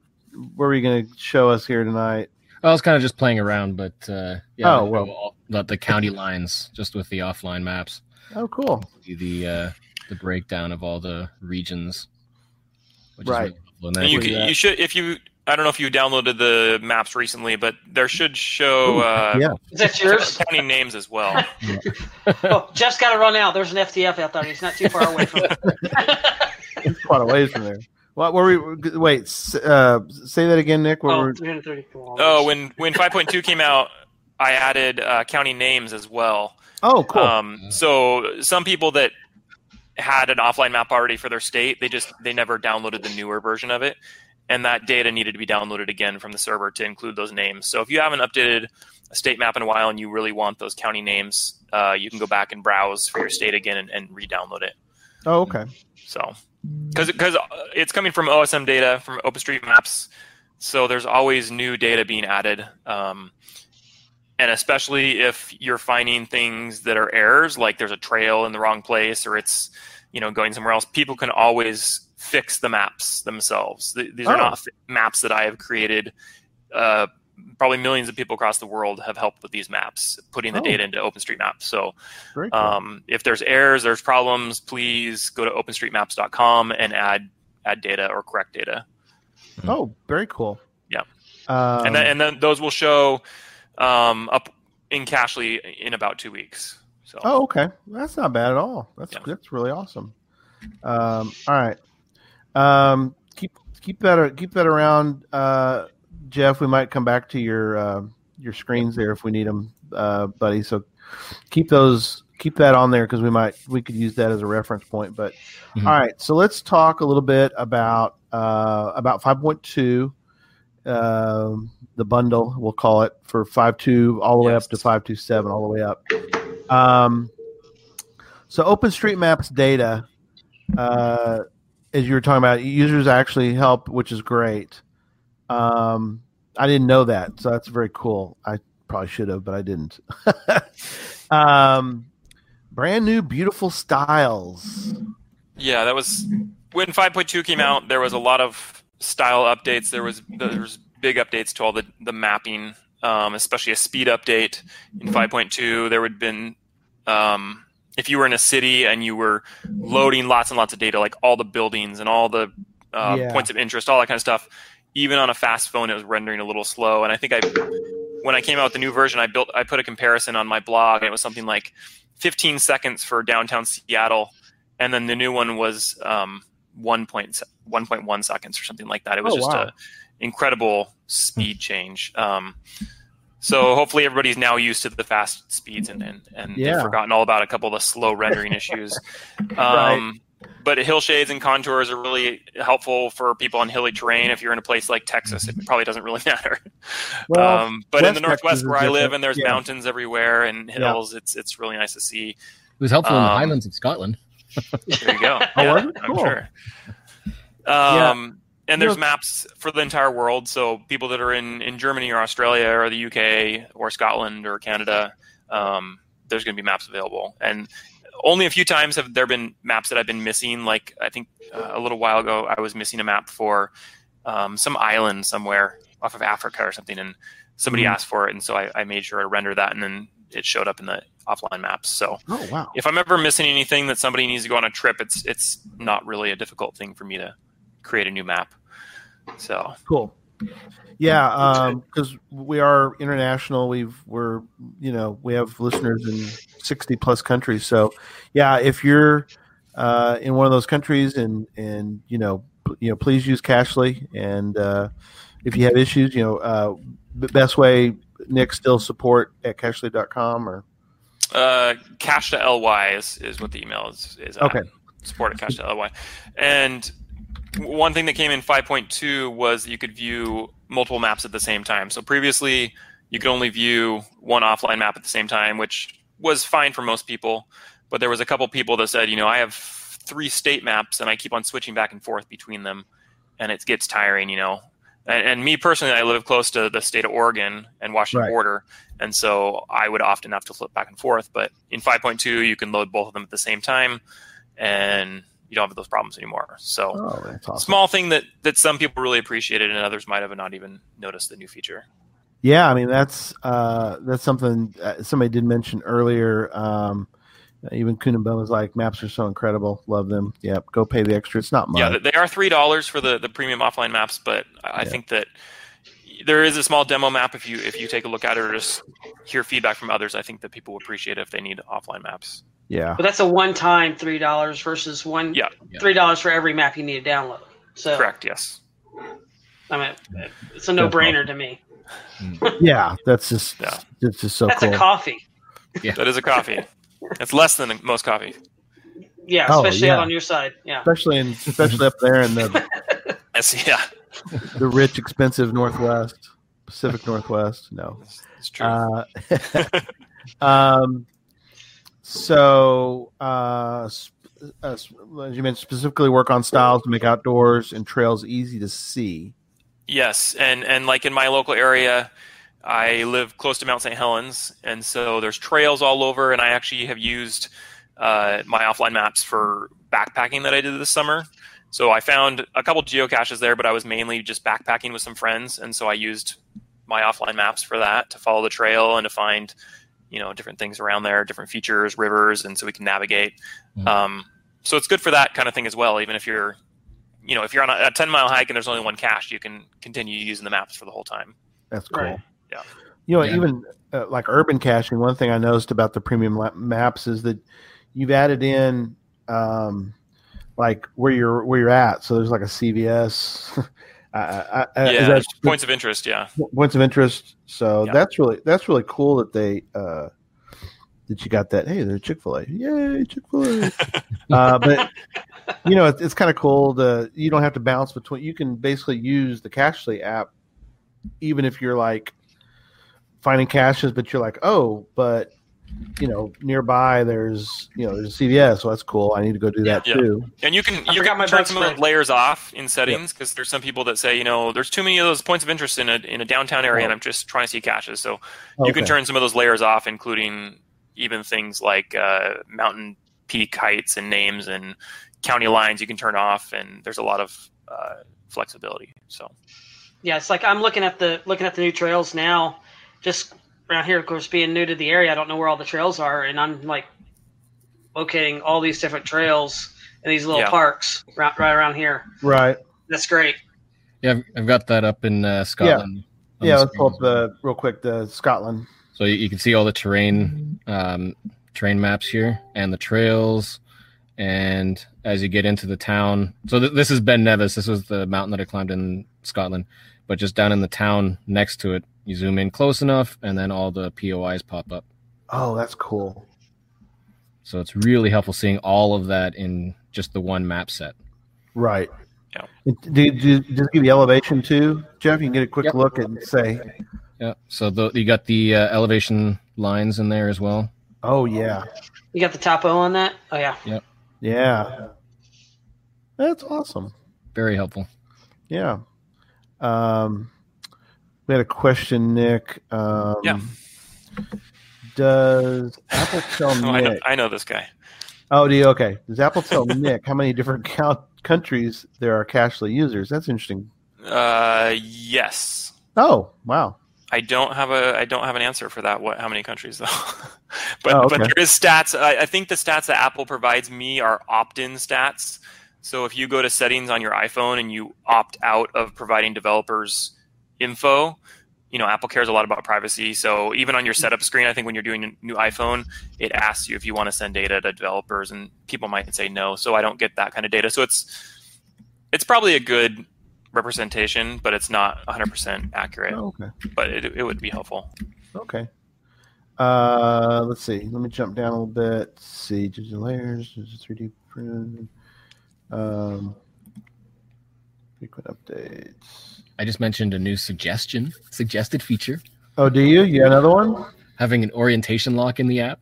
Where were you gonna show us here tonight? I was kind of just playing around, but uh, yeah, Oh, they well. all- the, the county lines just with the offline maps. Oh, cool. The the, uh, the breakdown of all the regions, which Right. is really. And And you, can- you should if you I don't know if you downloaded the maps recently, but there should show Ooh, uh, yeah. Is that yours? county names as well. <laughs> oh, Jeff's got to run out. There's an FTF out there. He's not too far away from it. <laughs> It's quite a ways from there. What were we? Wait. Uh, say that again, Nick. Where oh, were, 330 kilometers. Oh, when when 5.2 came out, I added uh, county names as well. oh, cool. Um, so some people that had an offline map already for their state, they just they never downloaded the newer version of it, and that data needed to be downloaded again from the server to include those names. So if you haven't updated a state map in a while and you really want those county names, uh, you can go back and browse for your state again and, and re-download it. oh, okay. So because because it's coming from OSM data from OpenStreetMaps, so there's always new data being added. Um, and especially if you're finding things that are errors, like there's a trail in the wrong place or it's you know going somewhere else, people can always fix the maps themselves. These are Oh. not maps that I have created. Uh, probably millions of people across the world have helped with these maps, putting the Oh. data into OpenStreetMaps. So cool. um, if there's errors, there's problems, please go to openstreetmaps.com and add add data or correct data. oh, very cool. Yeah. Um, and then and then those will show um, up in Cachly in about two weeks. So Oh, okay. That's not bad at all. That's Yeah. that's really awesome. Um, all right. Um, keep keep that keep that around, uh, Jeff. We might come back to your uh, your screens there if we need them, uh, buddy. So keep those keep that on there because we might we could use that as a reference point. But Mhm. all right, so let's talk a little bit about uh, about five point two. Um, the bundle we'll call it for five two all the way up to five two seven all the way up. Um, so OpenStreetMaps data, uh, as you were talking about, users actually help, which is great. Um, I didn't know that, so that's very cool. I probably should have, but I didn't. <laughs> um, brand new, beautiful styles. yeah, that was when 5.2 came out. There was a lot of style updates. There was there was big updates to all the the mapping, um, especially a speed update in 5.2. There would have been um, if you were in a city and you were loading lots and lots of data, like all the buildings and all the uh, Yeah. points of interest, all that kind of stuff. Even on a fast phone, it was rendering a little slow. And I think I, when I came out with the new version, I built, I put a comparison on my blog, and it was something like 15 seconds for downtown Seattle, and then the new one was um, 1.1 seconds or something like that. It was Oh, just wow. a incredible speed change. Um, so hopefully everybody's now used to the fast speeds and and, and Yeah. they've forgotten all about a couple of the slow rendering issues. <laughs> Right. Um, But hill shades and contours are really helpful for people on hilly terrain. If you're in a place like Texas, it probably doesn't really <laughs> matter. Well, um, but in the northwest Texas where I live, and there's Yeah. mountains everywhere and Yeah. hills, it's it's really nice to see. It was helpful in the Um, Highlands of Scotland. <laughs> There you go. Oh, <laughs> yeah? I'm Cool. sure. Um, And there's maps for the entire world. So people that are in, in Germany or Australia or the UK or Scotland or Canada, um, there's going to be maps available. And only a few times have there been maps that I've been missing. Like I think uh, a little while ago, I was missing a map for um, some island somewhere off of Africa or something, and somebody Mhm. asked for it, and so I, I made sure I render that, and then it showed up in the offline maps. So Oh wow. if I'm ever missing anything that somebody needs to go on a trip, it's it's not really a difficult thing for me to create a new map. So Cool. Yeah, because we are international. We've we're you know we have listeners in sixty plus countries. So yeah, if you're uh, in one of those countries and and you know you know please use Cachly and uh, if you have issues, you know uh, the best way Nick still support at Cachly.com or uh, cash to ly is, is what the email is. is at. Okay. Support at cash to ly. And one thing that came in 5.2 was you could view multiple maps at the same time. So previously, you could only view one offline map at the same time, which was fine for most people. But there was a couple people that said, you know, I have three state maps and I keep on switching back and forth between them, and it gets tiring. You know, And, and me personally, I live close to the state of Oregon and Washington Right. border, and so I would often have to flip back and forth. But in 5.2, you can load both of them at the same time, and you don't have those problems anymore. So Oh, awesome. small thing that that some people really appreciated, and others might have not even noticed the new feature. Yeah, I mean that's uh, that's something uh, somebody did mention earlier. Um, even Kunenbaum was like, "Maps are so incredible, love them." Yep, go pay the extra. It's not much. Yeah, they are three dollars for the the premium offline maps, but I Yeah. think that there is a small demo map if you if you take a look at it or just hear feedback from others. I think that people would appreciate it if they need offline maps. Yeah, But that's a one-time three dollars versus one Yeah. Yeah. three dollars for every map you need to download. So Correct. Yes. I mean, it's a no-brainer to me. <laughs> yeah. That's just Yeah. it's just so That's cool. a coffee. Yeah. That is a coffee. It's less than most coffee. Yeah, Oh, especially yeah. on your side. Yeah. especially in especially up there in the <laughs> Yes, yeah, the rich, expensive Northwest, Pacific Northwest. No, it's true. Uh, <laughs> um, so, uh, uh, as you mentioned, specifically work on styles to make outdoors and trails easy to see. Yes, and and like in my local area, I live close to Mount St. Helens, and so there's trails all over. And I actually have used uh, my offline maps for backpacking that I did this summer. So I found a couple geocaches there, but I was mainly just backpacking with some friends, and so I used my offline maps for that to follow the trail and to find, you know, different things around there, different features, rivers, and so we can navigate. Mhm. Um, so it's good for that kind of thing as well. Even if you're, you know, if you're on a, a 10 mile hike and there's only one cache, you can continue using the maps for the whole time. That's cool. Right. Yeah. You know, Yeah. even uh, like urban caching, one thing I noticed about the premium la- maps is that you've added in um, like where you're where you're at. So there's like a CVS. <laughs> I, I, yeah, is that there's points of interest. Yeah, points of interest. So Yeah. that's really that's really cool that they uh that you got that. Hey, there's Chick Fil A. Yay, Chick Fil A. <laughs> uh, but you know, it's, it's kind of cool. To you don't have to bounce between. You can basically use the Cachly app, even if you're like finding caches, but you're like, oh, but you know, nearby there's you know there's a CVS, so that's cool. I need to go do that Yeah. too. and you can I you forgot can my turn some of layers off in settings because there's some people that say you know there's too many of those points of interest in a in a downtown area, Oh. and I'm just trying to see caches. So you can turn some of those layers off, including even things like uh, mountain peak heights and names and county lines. You can turn off, and there's a lot of uh, flexibility. So Yeah, it's like I'm looking at the looking at the new trails now. Just around here, of course, being new to the area, I don't know where all the trails are, and I'm like locating all these different trails in these little Yeah. parks right, right around here. Right. That's great. Yeah, I've, I've got that up in uh, Scotland. on Yeah. Let's pull up the real quick the Scotland. So you, you can see all the terrain, um, terrain maps here, and the trails. And as you get into the town, so th- this is Ben Nevis. This was the mountain that I climbed in Scotland. But just down in the town next to it, you zoom in close enough, and then all the POIs pop up. Oh, that's cool. So it's really helpful seeing all of that in just the one map set. Right. Yeah. And Do, do, does it give you elevation too, Jeff? You can get a quick Yep. look and say, Yeah. So the, you got the uh, elevation lines in there as well. "Oh yeah, You got the topo on that? Oh yeah. yeah. yeah." That's awesome. Very helpful. Yeah. Um, we had a question, Nick. Um, Yeah. Does Apple <laughs> tell I know, Nick? I know this guy. Oh, do you? Okay. Does Apple tell <laughs> Nick how many different count, countries there are Cachly users? That's interesting. Uh, yes. Oh, wow. I don't have a I don't have an answer for that. What how many countries though? <laughs> but Oh, okay. but there is stats. I, I think the stats that Apple provides me are opt-in stats. So if you go to settings on your iPhone and you opt out of providing developers info, you know Apple cares a lot about privacy. So even on your setup screen, I think when you're doing a new iPhone, it asks you if you want to send data to developers, and people might say no. So I don't get that kind of data. So it's it's probably a good representation, but it's not 100% accurate Oh, okay. but it, it would be helpful. Okay. Uh, let's see. Let me jump down a little bit. Let's see, digital layers, there's 3D print. Um, frequent updates. I just mentioned a new suggestion, suggested feature, Oh, do you? You got another one? having an orientation lock in the app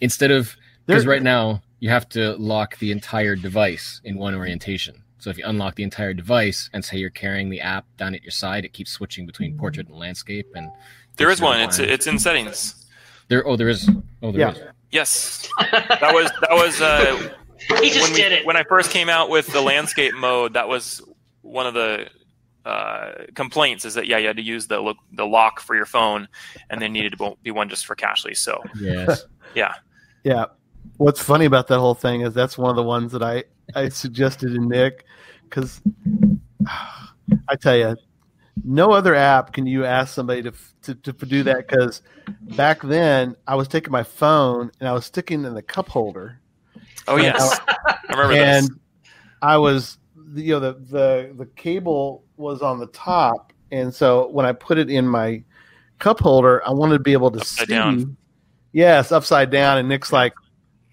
instead of because right now you have to lock the entire device in one orientation. So if you unlock the entire device and say you're carrying the app down at your side, it keeps switching between portrait and landscape. And there is it's is one. It's it's in settings. there. Oh, there is. Oh, there Yeah. is. Yes, that was that was uh, <laughs> he just when, we- did it. when I first came out with the landscape mode. That was one of the uh, complaints is that yeah, you had to use the lo- the lock for your phone, and there needed to be one just for Cachly. So Yes. <laughs> Yeah. Yeah. What's funny about that whole thing is that's one of the ones that I I suggested to Nick because <sighs> I tell you, no other app can you ask somebody to to, to do that because back then I was taking my phone and I was sticking it in the cup holder oh yes, I remember and this. I was you know the the the cable was on the top. And so when I put it in my cup holder I wanted to be able to Upside see. Down. yes upside down. And Nick's like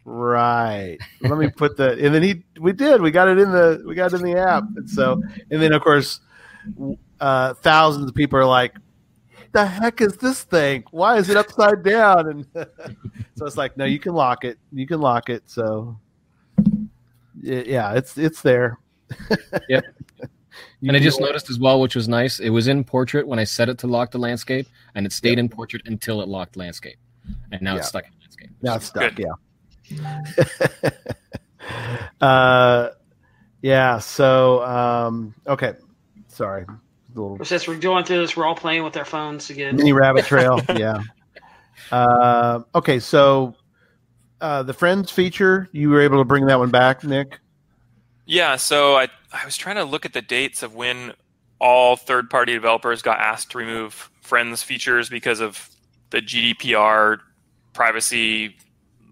right. Let me put the and then he we did. We got it in the we got it in the app. And so and then of course uh thousands of people are like the heck is this thing? Why is it upside down? And <laughs> so it's like no you can lock it. You can lock it. So yeah it's it's there <laughs> Yep. You and I just go- noticed as well, which was nice. It was in portrait when I set it to lock the landscape, and it stayed in portrait until it locked landscape, and now it's stuck in landscape. Now it's stuck. Good. Yeah. <laughs> uh, yeah. So um, okay. Sorry. Little Since we're going through this, we're all playing with our phones again. mini rabbit trail. <laughs> yeah. Uh, okay. So uh, the friends feature, you were able to bring that one back, Nick. Yeah, so I I was trying to look at the dates of when all third party developers got asked to remove friends features because of the GDPR privacy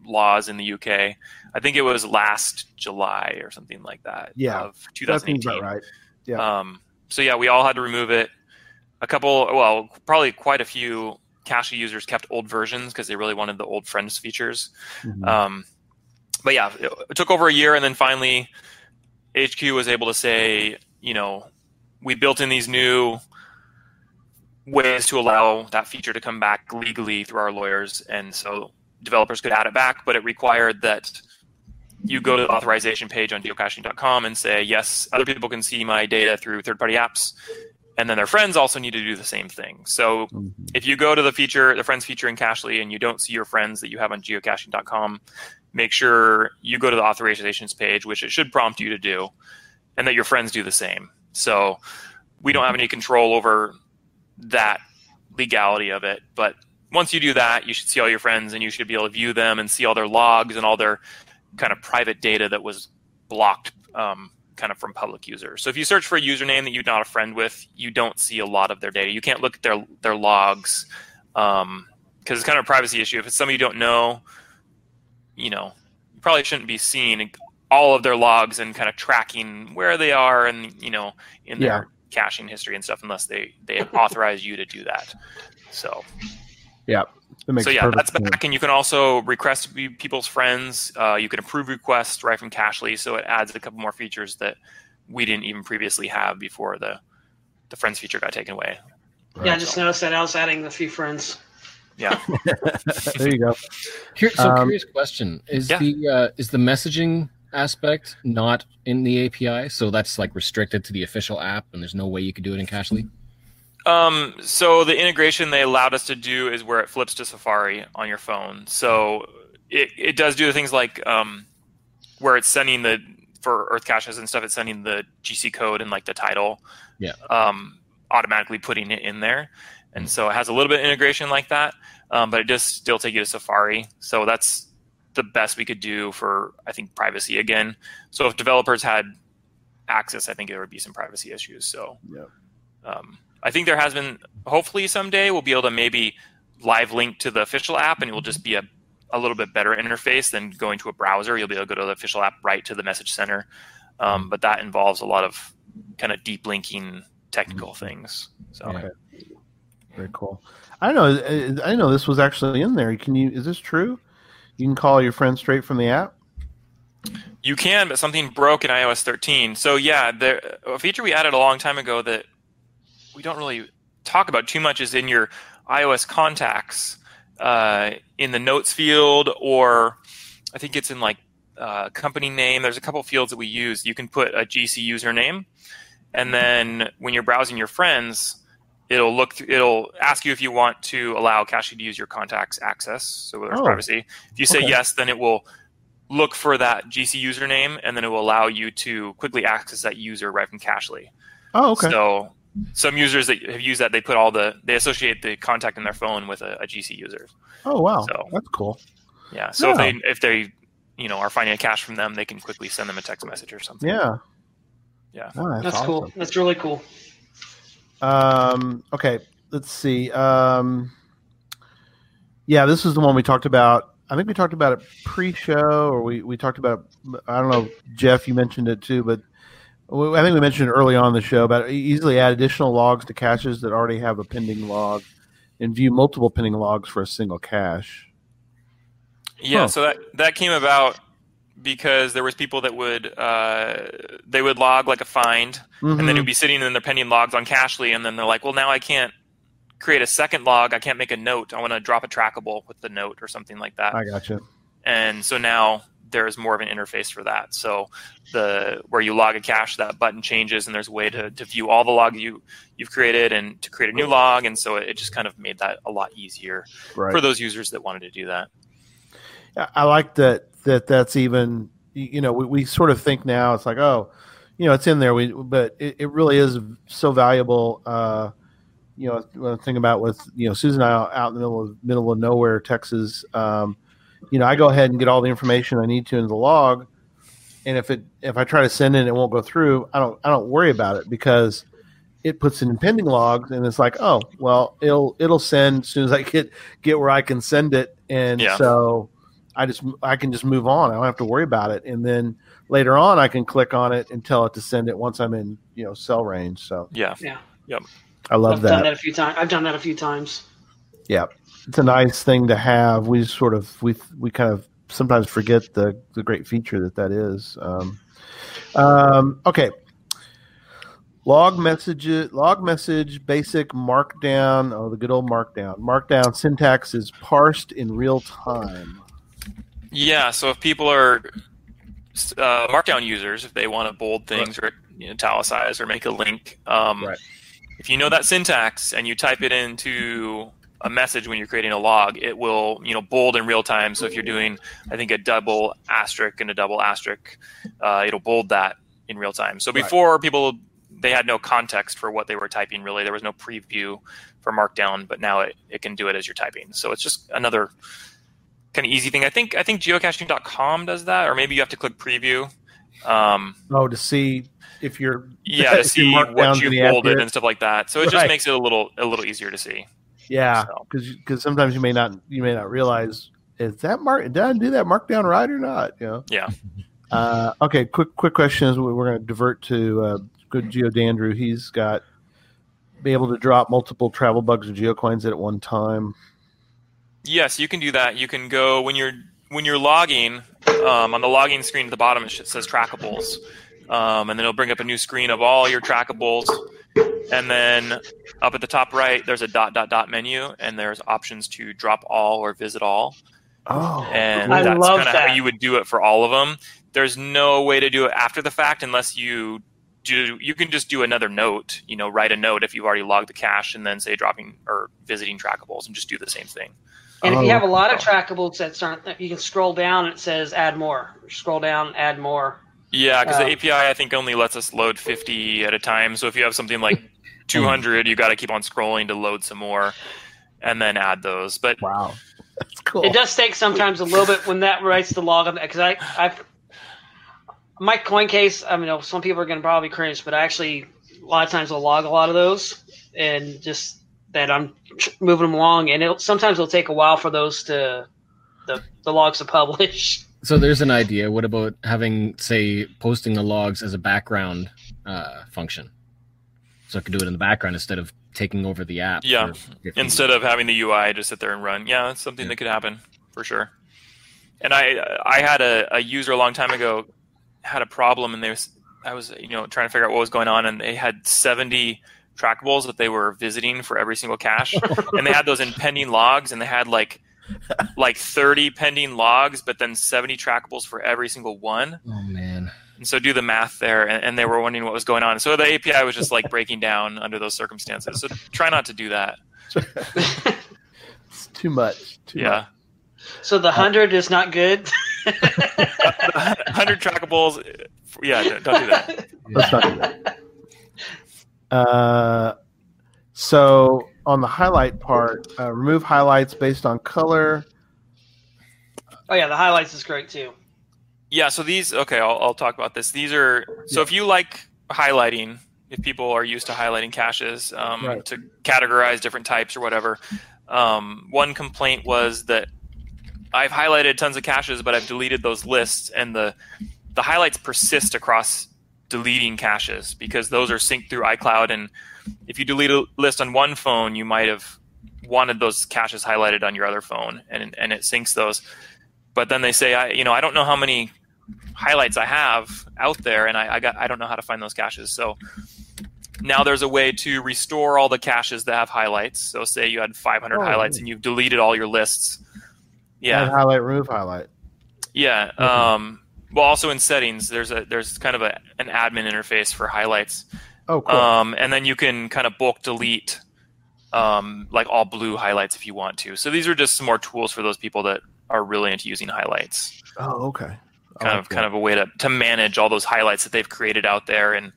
laws in the UK. I think it was last July or something like that. Yeah, of 2018. about right. Yeah. Um, so yeah, we all had to remove it. A couple, well, probably quite a few Cachly users kept old versions because they really wanted the old friends features. Mhm. Um, but yeah, it, it took over a year, and then finally, HQ was able to say, you know, we built in these new ways to allow that feature to come back legally through our lawyers, and so developers could add it back, but it required that you go to the authorization page on geocaching.com and say, yes, other people can see my data through third-party apps, and then their friends also need to do the same thing. So Mhm. if you go to the feature, the friends feature in Cachly, and you don't see your friends that you have on geocaching.com, make sure you go to the authorizations page, which it should prompt you to do, and that your friends do the same. So we don't have any control over that legality of it, but once you do that, you should see all your friends and you should be able to view them and see all their logs and all their kind of private data that was blocked um, kind of from public users. So if you search for a username that you're not a friend with, you don't see a lot of their data. You can't look at their their logs because it's kind of a privacy issue. If it's somebody you don't know, you know, you probably shouldn't be seeing all of their logs and kind of tracking where they are and you know in their Yeah. caching history and stuff unless they they authorize you to do that. So yeah, That makes so yeah, that's sense. back, and you can also request people's friends. Uh, you can approve requests right from Cachly, so it adds a couple more features that we didn't even previously have before the the friends feature got taken away. Yeah, I just noticed that I was adding a few friends. Yeah, <laughs> there you go. Here, so Um, curious question: Is Yeah. the uh, is the messaging aspect not in the API? So that's like restricted to the official app, and there's no way you could do it in Cachly. Um, so the integration they allowed us to do is where it flips to Safari on your phone. So it, it does do things like um, where it's sending the for Earth caches and stuff. It's sending the GC code and like the title. Yeah. Um, automatically putting it in there, and so it has a little bit of integration like that. Um, but it does still take you to Safari. So that's the best we could do for I think privacy again. So if developers had access, I think there would be some privacy issues. So. Yeah. Um, I think there has been. Hopefully, someday we'll be able to maybe live link to the official app, and it will just be a, a little bit better interface than going to a browser. You'll be able to go to the official app right to the message center, um, but that involves a lot of kind of deep linking technical things. So Yeah. Very cool. I know. I didn't know this was actually in there. Can you? Is this true? You can call your friend straight from the app. you can, but something broke in iOS 13. So yeah, there, a feature we added a long time ago that we don't really talk about too much is in your iOS contacts uh, in the notes field, or I think it's in like uh, company name. There's a couple fields that we use. You can put a GC username, and then when you're browsing your friends, it'll look. Th- it'll ask you if you want to allow Cachly to use your contacts access. So there's Oh. privacy. If you say Okay. yes, then it will look for that GC username, and then it will allow you to quickly access that user right from Cachly. Oh, okay. So some users that have used that, they put all the they associate the contact in their phone with a, a GC user. oh, wow. so- That's cool. Yeah. So if they if they you know are finding a cache from them, they can quickly send them a text message or something. Yeah. Yeah. Oh, that's That's awesome. cool. That's really cool. Um, okay, let's see. Um, yeah, this is the one we talked about. I think we talked about it pre-show, or we, we talked about. I don't know, Jeff. You mentioned it too, but we- I think we mentioned it early on in the show about easily add additional logs to caches that already have a pending log, and view multiple pending logs for a single cache. Yeah. Huh. So that that came about because there was people that would uh, they would log like a find, and then it Mhm. would be sitting in their pending logs on Cachly, and then they're like, well, now I can't create a second log. I can't make a note. I want to drop a trackable with the note or something like that. I got you. and so now there's more of an interface for that. So the where you log a cache, that button changes, and there's a way to, to view all the logs you you've created and to create a new log, and so it just kind of made that a lot easier Right. for those users that wanted to do that. I like that that that's even you know we, we sort of think now it's like oh you know it's in there we but it, it really is so valuable uh you know when I think about with you know Susan and I out in the middle of middle of nowhere Texas um you know I go ahead and get all the information I need to in the log and if it if I try to send it and it won't go through I don't I don't worry about it because it puts it in pending logs and it's like oh well it'll it'll send as soon as I get get where I can send it and Yeah. so I just I can just move on. I don't have to worry about it. And then later on, I can click on it and tell it to send it once I'm in you know cell range. So Yeah, I love I've done that. that a few times. I've done that a few times. Yeah, it's a nice thing to have. We sort of we we kind of sometimes forget the the great feature that that is. Um, um, okay. Log message, log message, basic markdown. Oh, the good old markdown. Markdown syntax is parsed in real time. Yeah. So if people are uh, Markdown users, if they want to bold things or you know, italicize or make a link, um, Right. if you know that syntax and you type it into a message when you're creating a log, it will you know bold in real time. So if you're doing, I think a double asterisk and a double asterisk, uh, it'll bold that in real time. So Right. before people they had no context for what they were typing really. There was no preview for Markdown, but now it, it can do it as you're typing. So it's just another kind of easy thing. I think I think geocaching.com does that, or maybe you have to click preview. Um, Oh, to see if you're yeah, <laughs> to see what you gonna be bolded accurate. and stuff like that. So it just makes it a little a little easier to see. Yeah, So. because sometimes you may not you may not realize is that mark did I do that markdown right or not? You know. Yeah. <laughs> Uh, okay. Quick quick question is we're going to divert to uh, good Geo Dandrew. He's got be able to drop multiple travel bugs or geocoins at one time. Yes, you can do that. You can go when you're when you're logging um, on the logging screen at the bottom. It says trackables, um, and then it'll bring up a new screen of all your trackables. And then up at the top right, there's a dot dot dot menu, and there's options to drop all or visit all. Oh, and I that's love kind of how you would do it for all of them. There's no way to do it after the fact unless you do. You can just do another note. You know, write a note if you've already logged the cache, and then say dropping or visiting trackables, and just do the same thing. And if Oh. you have a lot of trackables that aren't, you can scroll down and it says add more. Scroll down, add more. Yeah, because Uh, the API I think only lets us load 50 at a time. So if you have something like <laughs> 200, you got to keep on scrolling to load some more, and then add those. But wow, <laughs> that's cool. It does take sometimes a little bit when that writes the log on because I I've my coin case. I mean, some people are going to probably cringe, but I actually a lot of times I'll log a lot of those and just that I'm moving them along, and it'll, sometimes it'll take a while for those to the the logs to <laughs> publish. So there's an idea. What about having, say, posting the logs as a background uh, function? So I could do it in the background instead of taking over the app. Yeah, for 50 instead of having the UI just sit there and run, yeah, that's something that could happen for sure. And I I had a, a user a long time ago had a problem, and they was I was you know trying to figure out what was going on, and they had 70 trackables that they were visiting for every single cache, <laughs> and they had those in pending logs, and they had like like 30 pending logs, but then 70 trackables for every single one. Oh man. And so do the math there, and, and they were wondering what was going on. So the API was just like breaking down under those circumstances. So try not to do that. <laughs> It's too much. Too Yeah. So the hundred is not good. <laughs> 100 trackables. Yeah, don't don't do that. Let's not do that. Uh, so on the highlight part, uh, remove highlights based on color. oh yeah, the highlights is great too. Yeah, so these, okay, I'll, I'll talk about this. These are, so if you like highlighting, if people are used to highlighting caches um, Right. to categorize different types or whatever, um, one complaint was that I've highlighted tons of caches, but I've deleted those lists, and the the highlights persist across deleting caches because those are synced through iCloud. And if you delete a list on one phone, you might have wanted those caches highlighted on your other phone, and and it syncs those. But then they say, I you know I don't know how many highlights I have out there, and I, I got I don't know how to find those caches. So now there's a way to restore all the caches that have highlights. So say you had 500 Oh, highlights and you've deleted all your lists. Yeah, highlight, remove highlight. yeah. Um, well, also in settings, there's a there's kind of a, an admin interface for highlights, Oh, cool. um, and then you can kind of bulk delete um, like all blue highlights if you want to. So these are just some more tools for those people that are really into using highlights. oh, okay. I Kind like of kind of a way to to manage all those highlights that they've created out there and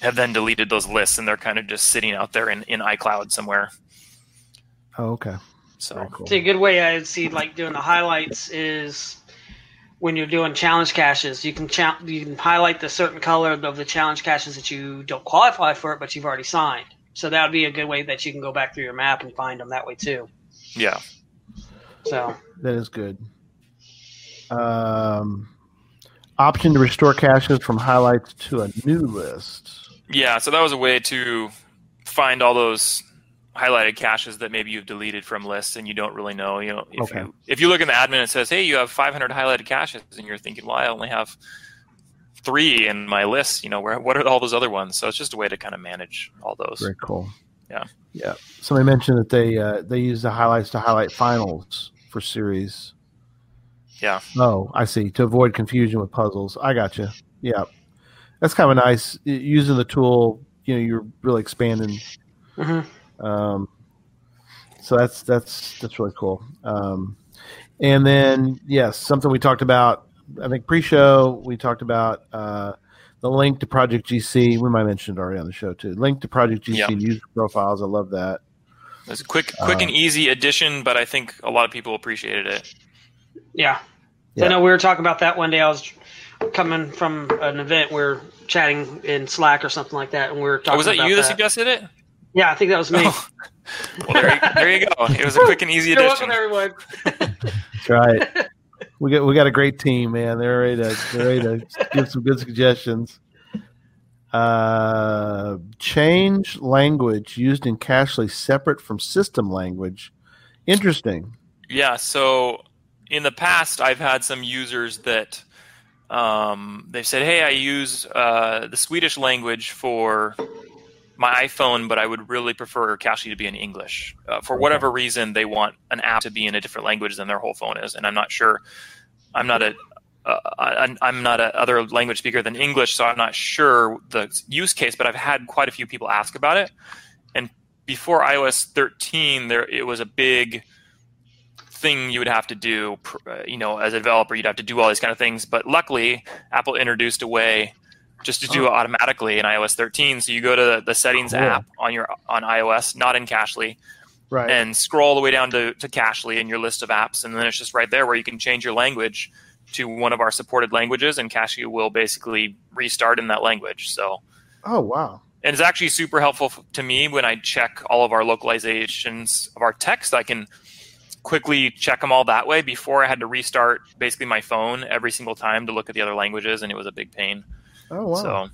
have then deleted those lists and they're kind of just sitting out there in, in iCloud somewhere. Oh, okay. So Very cool. See, a good way I would see like doing the highlights is when you're doing challenge caches. You can cha- you can highlight the certain color of the challenge caches that you don't qualify for it, but you've already signed. So that would be a good way that you can go back through your map and find them that way too. yeah. So That is good. Um, option to restore caches from highlights to a new list. Yeah, so that was a way to find all those highlighted caches that maybe you've deleted from lists and you don't really know. You know, if Okay. you if you look in the admin, it says, "Hey, you have 500 highlighted caches," and you're thinking, "Well, I only have three in my list. You know, where what are all those other ones?" So it's just a way to kind of manage all those. Very cool. Yeah. Yeah. Somebody mentioned that they uh, they use the highlights to highlight finals for series. Yeah. Oh, I see. To avoid confusion with puzzles. I got you. Yeah. That's kind of nice using the tool. You know, you're really expanding. mhm. Um, so that's that's that's really cool. Um, and then yes, something we talked about. I think pre-show we talked about uh, the link to Project GC. We might mention it already on the show too. Link to Project GC Yeah. user profiles. I love that. It's a quick, quick Uh, and easy addition, but I think a lot of people appreciated it. yeah. Yeah. I know we were talking about that one day. I was coming from an event. We are chatting in Slack or something like that, and we were talking. Oh, was that about you that suggested it? Yeah, I think that was me. Oh. Well, there you, there you go. It was a quick and easy You're addition. welcome, everyone. That's right. we got we got a great team, man. They're ready to they're ready to give some good suggestions. Uh, change language used in Cachly separate from system language. Interesting. Yeah. So in the past, I've had some users that um, they've said, "Hey, I use uh, the Swedish language for my iPhone, but I would really prefer Cachly to be in English. Uh, for whatever reason, they want an app to be in a different language than their whole phone is, and I'm not sure. I'm not a uh, I- I'm not a other language speaker than English, so I'm not sure the use case. But I've had quite a few people ask about it, and before iOS 13, there it was a big thing you would have to do. uh, You know, as a developer, you'd have to do all these kind of things. But luckily, Apple introduced a way just to do it automatically in iOS 13. So you go to the, the settings Cool. app on your on iOS, not in Cachly, Right. and scroll all the way down to, to Cachly in your list of apps, and then it's just right there where you can change your language to one of our supported languages, and Cachly will basically restart in that language. So, oh wow. and it's actually super helpful to me when I check all of our localizations of our text. I can quickly check them all that way before I had to restart basically my phone every single time to look at the other languages, and it was a big pain. Oh wow. So,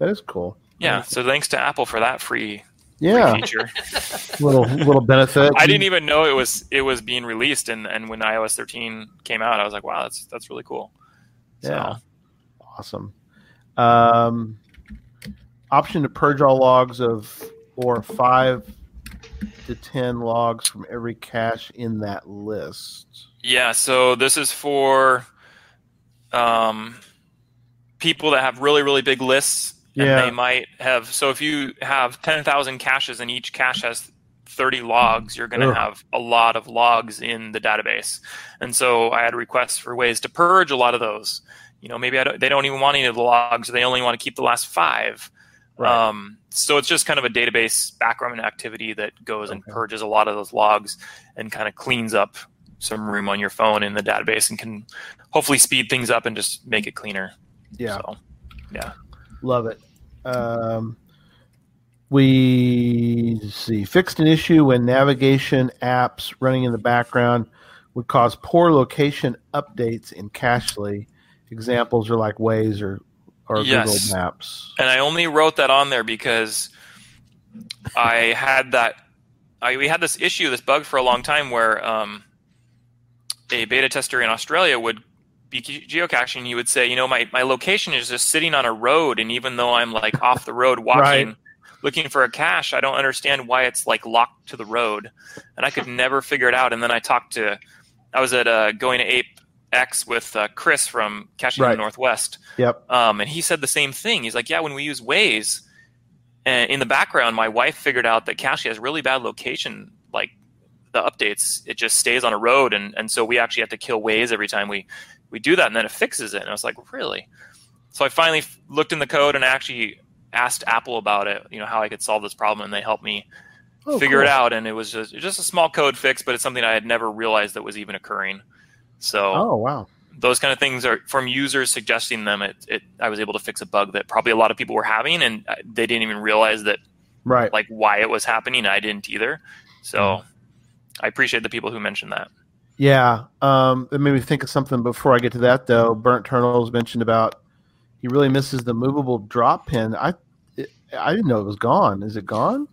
that is cool. yeah. So thanks to Apple for that free, Yeah. free feature. <laughs> little little benefit. I didn't even know it was it was being released, and, and when iOS 13 came out, I was like, wow, that's that's really cool. So, Yeah. Awesome. Um, option to purge all logs of or five to ten logs from every cache in that list. Yeah, so this is for um, people that have really, really big lists. And Yeah. they might have. So if you have 10,000 caches and each cache has 30 logs, you're going to have a lot of logs in the database. And so I had requests for ways to purge a lot of those. You know, maybe I don't, they don't even want any of the logs, they only want to keep the last five. Right. Um, so it's just kind of a database background activity that goes and purges a lot of those logs and kind of cleans up some room on your phone in the database and can hopefully speed things up and just make it cleaner. Yeah. So, yeah. Love it. Um, we see fixed an issue when navigation apps running in the background would cause poor location updates in Cachly. Examples are like Waze or or Yes. Google Maps. And I only wrote that on there because I had that. I, we had this issue, this bug for a long time where um, a beta tester in Australia would be geocaching. you would say, you know, my, my location is just sitting on a road, and even though I'm like <laughs> off the road walking, Right. looking for a cache, I don't understand why it's like locked to the road, and I could never figure it out. And then I talked to, I was at uh, going to Ape X with uh, Chris from Caching Right. the Northwest, Yep. um, and he said the same thing. He's like, yeah, when we use Waze, and in the background, my wife figured out that Cache has really bad location. Like the updates, it just stays on a road, and, and so we actually have to kill Waze every time we we do that, and then it fixes it. And I was like, really? So I finally f- looked in the code and I actually asked Apple about it. You know how I could solve this problem, and they helped me Oh, figure it out. And it was just just a small code fix, but it's something I had never realized that was even occurring. So Oh wow. those kind of things are from users suggesting them. It, it I was able to fix a bug that probably a lot of people were having, and uh, they didn't even realize that Right. like why it was happening. I didn't either. So I appreciate the people who mentioned that. Yeah, um, it made me think of something before I get to that though. Burnt Turtles mentioned about he really misses the movable drop pin. I it, I didn't know it was gone. Is it gone?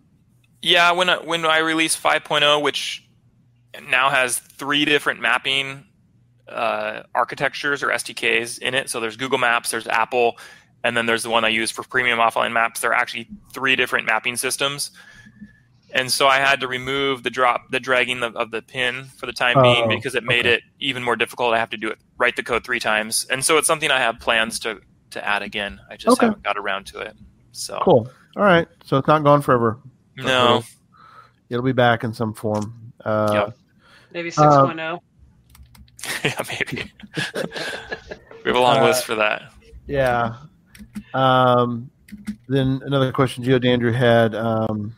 Yeah, when I, when I released 5.0, which now has three different mapping uh, architectures or SDKs in it. So there's Google Maps, there's Apple, and then there's the one I use for premium offline maps. There are actually three different mapping systems. And so I had to remove the drop, the dragging of, of the pin for the time being Oh, because it made okay. it even more difficult. I have to do it, write the code three times, and so it's something I have plans to to add again. I just Okay. haven't got around to it. So Cool. All right. So it's not gone forever. no, It'll be back in some form. Uh, Yep. Maybe Uh, 6.0. <laughs> yeah, maybe. <laughs> we have a long Uh, list for that. Yeah. Um, then another question Geo Geodandrew had. Um,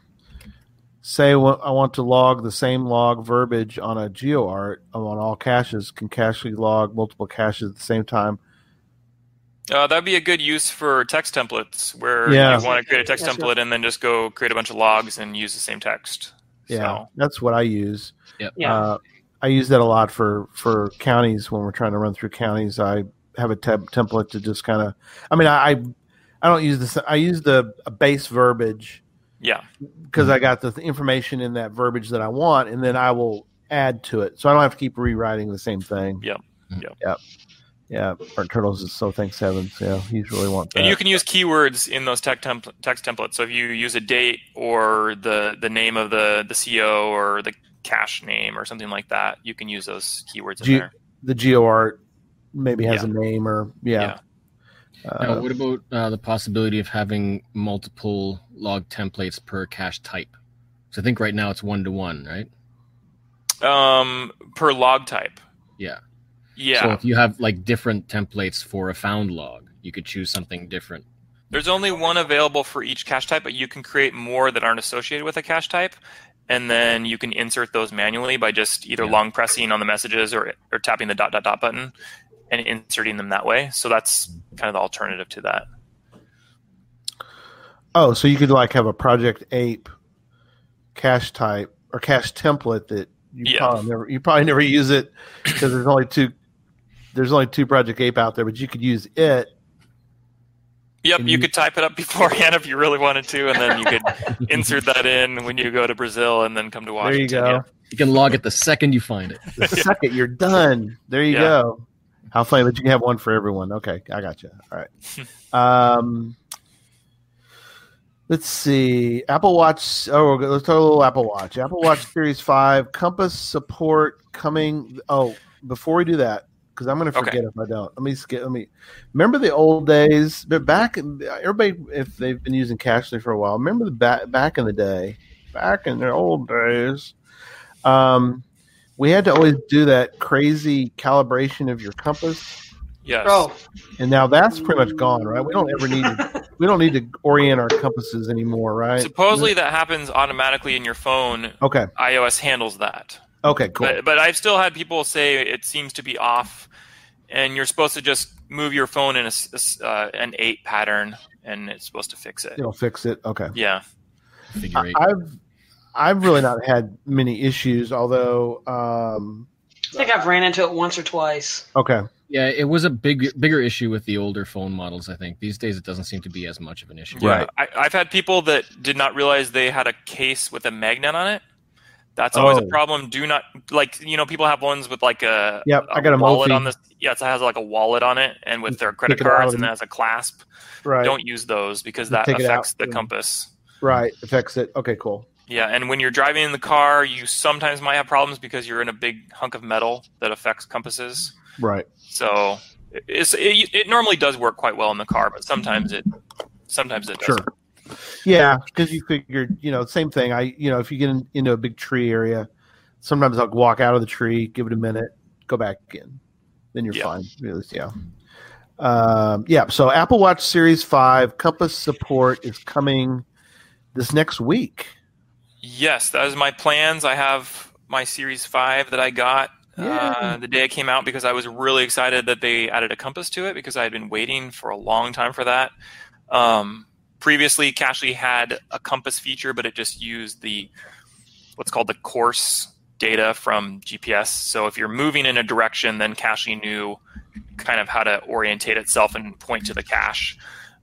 say wa- I want to log the same log verbiage on a GeoArt on all caches. Can Cachly log multiple caches at the same time? Uh, that'd be a good use for text templates where Yeah. you want to create a text That's template and then just go create a bunch of logs and use the same text. Yeah, So, that's what I use. Yeah. Uh, I use that a lot for for counties when we're trying to run through counties. I have a tab- template to just kind of. I mean, I I don't use this. I use the base verbiage yeah. because I mm-hmm. got the information in that verbiage that I want, and then I will add to it, so I don't have to keep rewriting the same thing. Yep. Mm-hmm. Yep. Yep. Yeah. Burnt Turtles is so thanks heavens. Yeah, he's really want that. And you can use keywords in those text, templ- text templates. So if you use a date or the, the name of the, the CO or the cache name or something like that, you can use those keywords in Ge- there. the GeoArt maybe has Yeah. a name or yeah. Uh, Now, what about uh, the possibility of having multiple log templates per cache type? So I think right now it's one to one, right? Um, per log type. Yeah. Yeah. So if you have like different templates for a found log, you could choose something different. There's only one available for each cache type, but you can create more that aren't associated with a cache type. And then you can insert those manually by just either Yeah. long pressing on the messages or, or tapping the dot dot dot button and inserting them that way. So that's kind of the alternative to that. Oh, so you could like have a Project Ape cache type or cache template that you Yeah. probably never you probably never use it because there's only two there's only two Project Ape out there, but you could use it. Yep, you you- could type it up <laughs> beforehand if you really wanted to, and then you could <laughs> insert that in when you go to Brazil and then come to Washington. There you go. Yeah. You can log it the second you find it. The second you're done, there you Yeah. go. How funny that you can have one for everyone. Okay, I got you. All right. Um, Let's see. Apple Watch. Oh, let's talk a little Apple Watch. Apple Watch Series Five compass support coming. Oh, before we do that, because I'm going to Okay. forget if I don't. Let me skip. Let me remember the old days. But back, everybody, if they've been using Cachly for a while, remember the back back in the day, back in the old days. Um, we had to always do that crazy calibration of your compass. Yes. Bro, And now that's pretty much gone, right? We don't ever need to, <laughs> we don't need to orient our compasses anymore, right? Supposedly that happens automatically in your phone. Okay. iOS handles that. Okay. Cool. But, but I've still had people say it seems to be off, and you're supposed to just move your phone in a, s- a s- uh, an eight pattern, and it's supposed to fix it. It'll fix it. Okay. Yeah. Figure eight. I've I've really not had many issues, although um I think I've ran into it once or twice. okay. Yeah, it was a big, bigger issue with the older phone models. I think these days it doesn't seem to be as much of an issue. Right. I, I've had people that did not realize they had a case with a magnet on it. That's always Oh. a problem. Do not like you know people have ones with like a Yep, I got a wallet Mophie. on this. Yeah, it has like a wallet on it, and with their credit Take it out cards, and- and it has a clasp. Right. Don't use those because that affects out the and- compass. Right. Affects it. Okay, cool. Yeah, and when you're driving in the car, you sometimes might have problems because you're in a big hunk of metal that affects compasses. Right. So it's, it, it normally does work quite well in the car, but sometimes it sometimes it doesn't. Sure. Yeah, because you figured, you know, same thing. I, you know, if you get in, into a big tree area, sometimes I'll walk out of the tree, give it a minute, go back in, then you're Yeah. fine. Really, Yeah. Um, yeah. So Apple Watch Series Five compass support is coming this next week. Yes, that is my plans. I have my Series Five that I got uh, the day it came out because I was really excited that they added a compass to it because I had been waiting for a long time for that. Um, previously, Cachly had a compass feature, but it just used the what's called the course data from GPS. So if you're moving in a direction, then Cachly knew kind of how to orientate itself and point to the cache.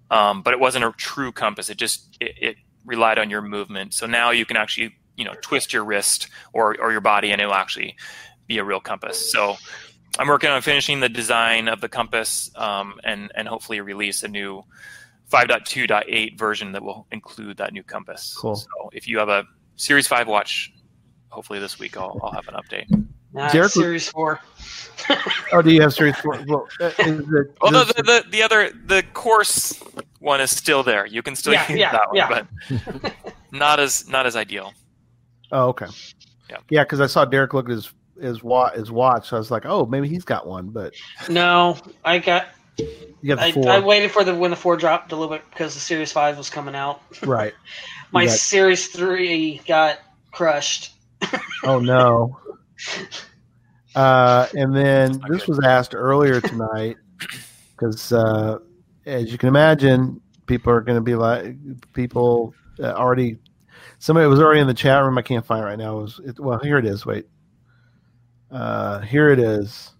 Um, but it wasn't a true compass. It just it, it relied on your movement. So now you can actually you know twist your wrist or or your body, and it'll actually be a real compass. So I'm working on finishing the design of the compass um, and and hopefully release a new 5.2.8 version that will include that new compass. Cool. So if you have a Series 5 watch, hopefully this week I'll, I'll have an update. Nah, Derek- Series 4. <laughs> Oh, do you have Series Four? Well, uh, is it, Although does- the, the, the other the course one is still there. You can still Yeah, use yeah, that one, yeah. but <laughs> not as not as ideal. Oh, okay. Yeah. Yeah, because I saw Derek look at his his watch. His watch. So I was like, oh, maybe he's got one, but No, I got. you got the I, I waited for the when the four dropped a little bit because the Series Five was coming out. <laughs> right? My got- Series Three got crushed. Oh no. Uh, and then this good. was asked earlier tonight because, uh, as you can imagine, people are going to be like people uh, already. Somebody was already in the chat room. I can't find it right now. It was it, well, here it is. Wait, uh, here it is.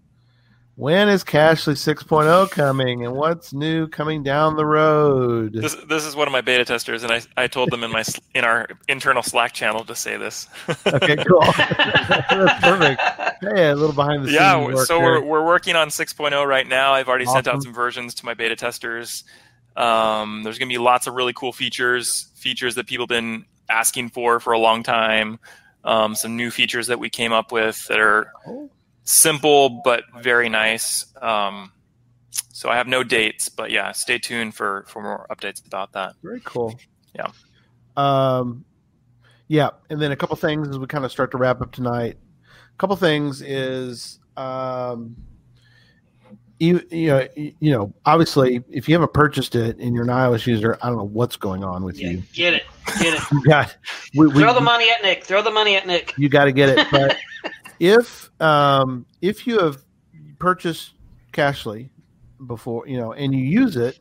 When is Cachly 6.0 coming, and what's new coming down the road? This this is one of my beta testers, and I, I told them in my <laughs> in our internal Slack channel to say this. Okay, cool. <laughs> That's perfect. Hey, a little behind the scenes. yeah, so we're, we're working on 6.0 right now. I've already sent out some versions to my beta testers. Um, there's going to be lots of really cool features, features that people have been asking for for a long time. Um, some new features that we came up with that are Oh. Simple but very nice. Um, so I have no dates, but yeah, stay tuned for for more updates about that. Very cool. Yeah. Um, yeah, and then a couple things as we kind of start to wrap up tonight. A couple things is, um, you you know you, you know obviously if you haven't purchased it and you're an iOS user, I don't know what's going on with Yeah, you. get it, get it. <laughs> You got we, we, Throw the money at Nick. Throw the money at Nick. you got to get it. But <laughs> if um, if you have purchased Cachly before, you know, and you use it,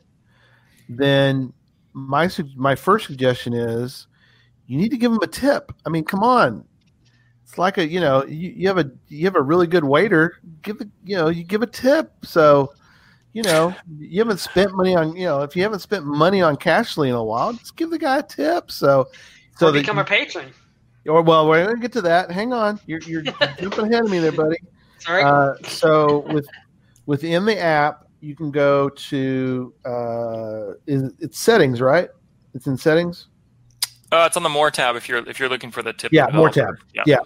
then my my first suggestion is you need to give them a tip. I mean, come on. It's like a you know you, you have a you have a really good waiter. Give it you know you give a tip. So you know you haven't spent money on you know if you haven't spent money on Cachly in a while, just give the guy a tip. So so or become you- a patron. Or well, we're gonna get to that. Hang on, you're you're <laughs> jumping ahead of me there, buddy. Sorry. Uh, so with within the app, you can go to uh, is it's settings, right? It's in settings. Uh, it's on the more tab if you're if you're looking for the tip. Yeah, more developer. tab. Yeah.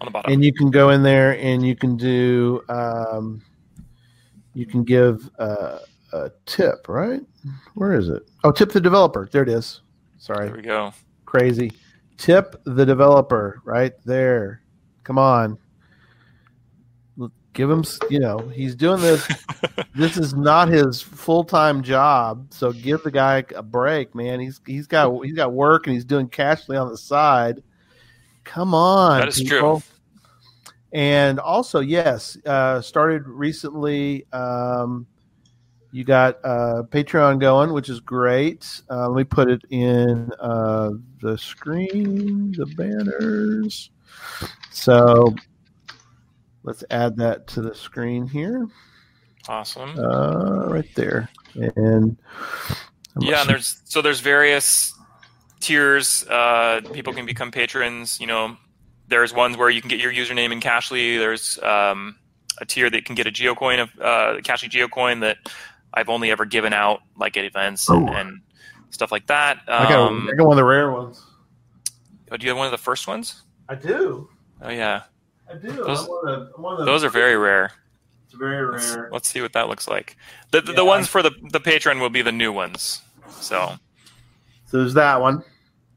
on the bottom. and you can go in there and you can do um, you can give uh, a tip right where is it oh tip the developer there it is sorry there we go. crazy tip the developer right there. Come on. Give him you know he's doing this. <laughs> This is not his full-time job so give the guy a break man. He's he's got he's got work and he's doing Cachly on the side. Come on That is true. and also yes uh started recently um you got uh patreon going which is great uh, let me put it in uh the screen the banners so let's add that to the screen here Awesome. uh, right there. And yeah, and there's so there's various tiers. Uh, people can become patrons. You know, there's ones where you can get your username in Cachly. There's um, a tier that can get a geocoin of uh, Cachly geocoin that I've only ever given out like at events and, Oh. and stuff like that. I got, Um, I got one of the rare ones. oh, do you have one of the first ones? I do. Oh yeah, I do. Those- I'm one of the, I'm one of those are very rare. it's very Let's, rare. let's see what that looks like. The the, Yeah, the ones I- for the the patron will be the new ones. So So there's that one.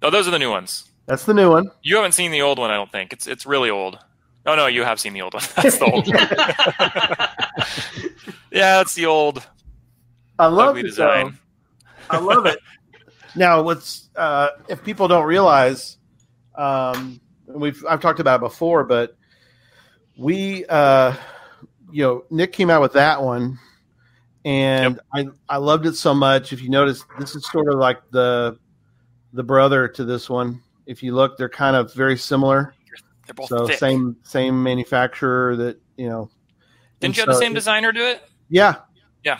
oh, those are the new ones. That's the new one. You haven't seen the old one, I don't think. It's it's really old. Oh no, you have seen the old one. <laughs> That's the old one. <laughs> <laughs> Yeah, it's the old I love ugly it, design. though. I love it. <laughs> now, what's uh, if people don't realize, um, we've I've talked about it before, but we, uh, you know, Nick came out with that one, and I I loved it so much. If you notice, this is sort of like the the brother to this one. If you look, they're kind of very similar. They're both so thick. same same manufacturer that you know. Didn't you have the same designer do it? yeah. Yeah.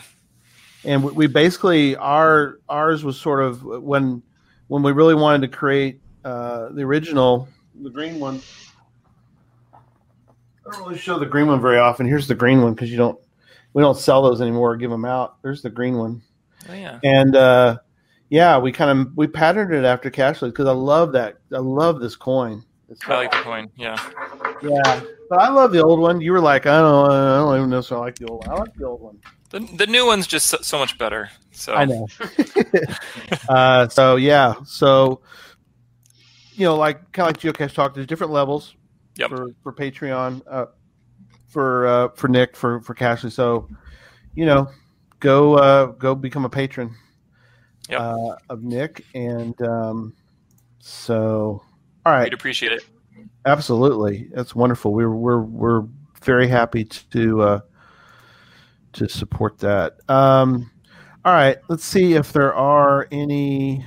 And we, we basically our ours was sort of when when we really wanted to create uh, the original the green one. I don't really show the green one very often. Here's the green one because you don't we don't sell those anymore. Or give them out. There's the green one. Oh yeah. And uh, yeah, we kind of we patterned it after Cachly's because I love that. I love this coin. It's I like the coin. Yeah. yeah, but I love the old one. You were like, I don't, I don't even necessarily like the old one. I like the old one. The, the new one's just so, so much better. So I know. <laughs> uh, so yeah, so you know, like kind of like Geocache Talk, there's different levels Yep. for for Patreon, uh, for uh, for Nick, for for Cachly. So you know, go uh, go become a patron Yep. uh, of Nick, and um, so all right, We'd appreciate it. Absolutely, that's wonderful. We're we're we're very happy to uh, to support that. Um, all right, let's see if there are any.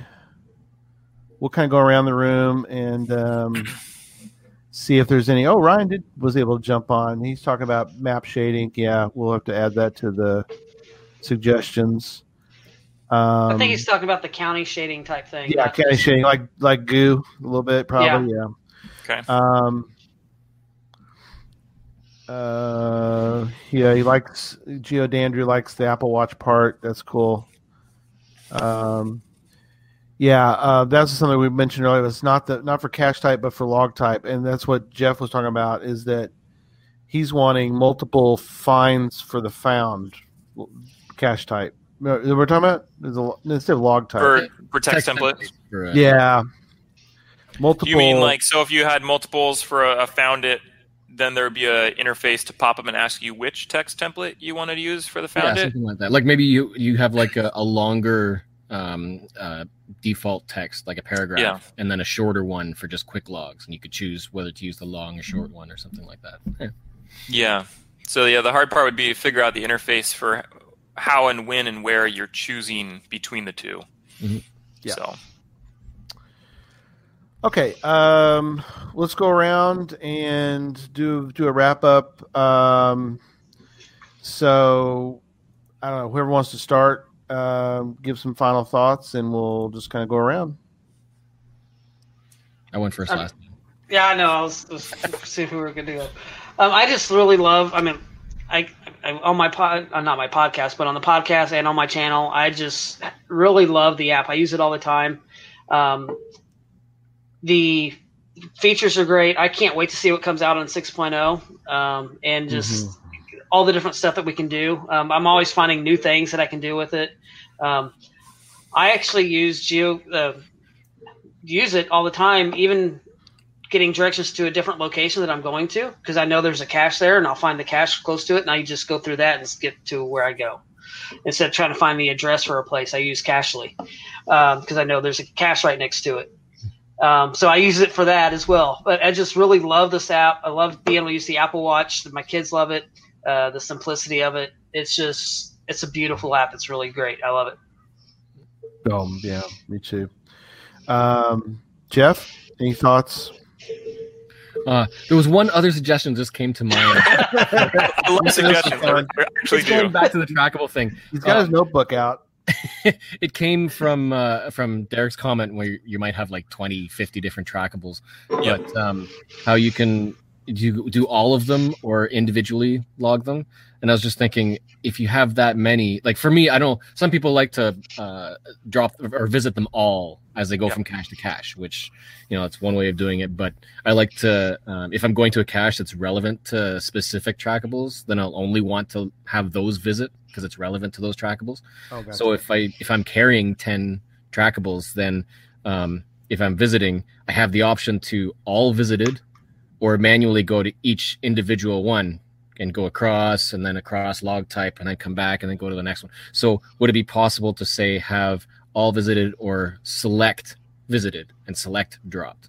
We'll kind of go around the room and um, see if there's any. Oh, Ryan did was able to jump on. He's talking about map shading. Yeah, we'll have to add that to the suggestions. Um, I think he's talking about the county shading type thing. yeah, county shading like like goo a little bit probably. yeah. Okay. Um, uh, yeah, he likes Geodandry likes the Apple Watch part. That's cool. Um, yeah, uh, that's something we mentioned earlier. It's not the not for cache type, but for log type, and that's what Jeff was talking about. Is that he's wanting multiple finds for the found cache type. No, We're talking about instead of log type. For for text, template. templates for, uh, yeah, multiple. You mean like so if you had multiples for a, a found it, then there would be a interface to pop up and ask you which text template you wanted to use for the yeah, found it? something like that. Like maybe you you have like a, a longer um, uh, default text, like a paragraph, Yeah. and then a shorter one for just quick logs, and you could choose whether to use the long or short one or something like that. Yeah. Yeah. So yeah, the hard part would be to figure out the interface for how and when and where you're choosing between the 2 Mhm. Yeah. So Okay, um, let's go around and do do a wrap up. Um, so I don't know whoever wants to start, um, give some final thoughts, and we'll just kind of go around. I went first Um, last time. Yeah, I know. I was, was seeing who we were gonna do that. Um, I just really love. I mean, I, I on my pod, uh, not my podcast, but on the podcast and on my channel, I just really love the app. I use it all the time. Um, the features are great. I can't wait to see what comes out on 6.0 um, and just all the different stuff that we can do. Um, I'm always finding new things that I can do with it. Um, I actually use Geo uh, use it all the time, even getting directions to a different location that I'm going to because I know there's a cache there, and I'll find the cache close to it, and I just go through that and get to where I go. Instead of trying to find the address for a place, I use Cachly because I know there's a cache right next to it. Um, so I use it for that as well. But I just really love this app. I love being able to use the Apple Watch. My kids love it. Uh, the simplicity of it. It's just it's a beautiful app. It's really great. I love it. Um, yeah, me too. Um, Jeff, any thoughts? Uh, there was one other suggestion that just came to mind. <laughs> I love <laughs> suggestions. I fun. actually Just going back to the trackable thing. He's got Uh, his notebook out. <laughs> it came from uh, from Derek's comment where you might have like 20, 50 different trackables, Yep. but um, how you can do you do all of them or individually log them. And I was just thinking, if you have that many, like for me, I don't. Some people like to uh, drop or visit them all as they go Yep. from cache to cache, which you know it's one way of doing it. But I like to, um, if I'm going to a cache that's relevant to specific trackables, then I'll only want to have those visit because it's relevant to those trackables. Oh, gotcha. So if I if I'm carrying ten trackables, then um, if I'm visiting, I have the option to all visited, or manually go to each individual one and go across and then across log type and then come back and then go to the next one. So would it be possible to say have all visited or select visited and select dropped?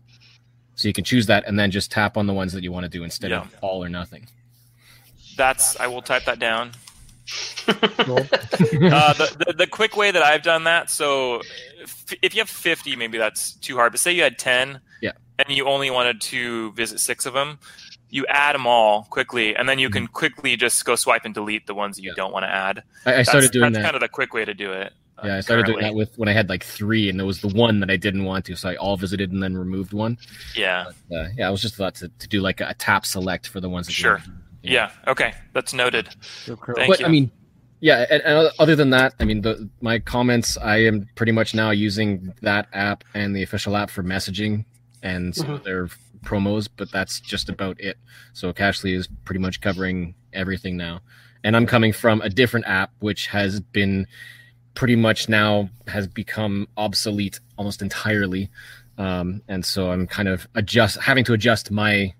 So you can choose that and then just tap on the ones that you want to do instead of all or nothing. That's I will type that down. Cool. <laughs> uh, the, the the quick way that I've done that. So if, if you have fifty, maybe that's too hard. But say you had ten, Yeah. and you only wanted to visit six of them, you add them all quickly, and then you can quickly just go swipe and delete the ones that you Mm-hmm. Yeah. don't want to add. I, I started that's, doing that's that. kind of the quick way to do it. Uh, Yeah, I started doing that with when I had like three, and there was the one that I didn't want to, so I all visited and then removed one. Yeah, Uh, yeah, I was just about to, to do like a, tap select for the ones that you Sure. want. yeah. Okay, that's noted. So cool. Thank but you. I mean, yeah. And, and other than that, I mean, the my comments, I am pretty much now using that app and the official app for messaging and some of their promos, but that's just about it. So Cachly is pretty much covering everything now, and I'm coming from a different app which has been pretty much now has become obsolete almost entirely. Um, and so I'm kind of adjust having to adjust my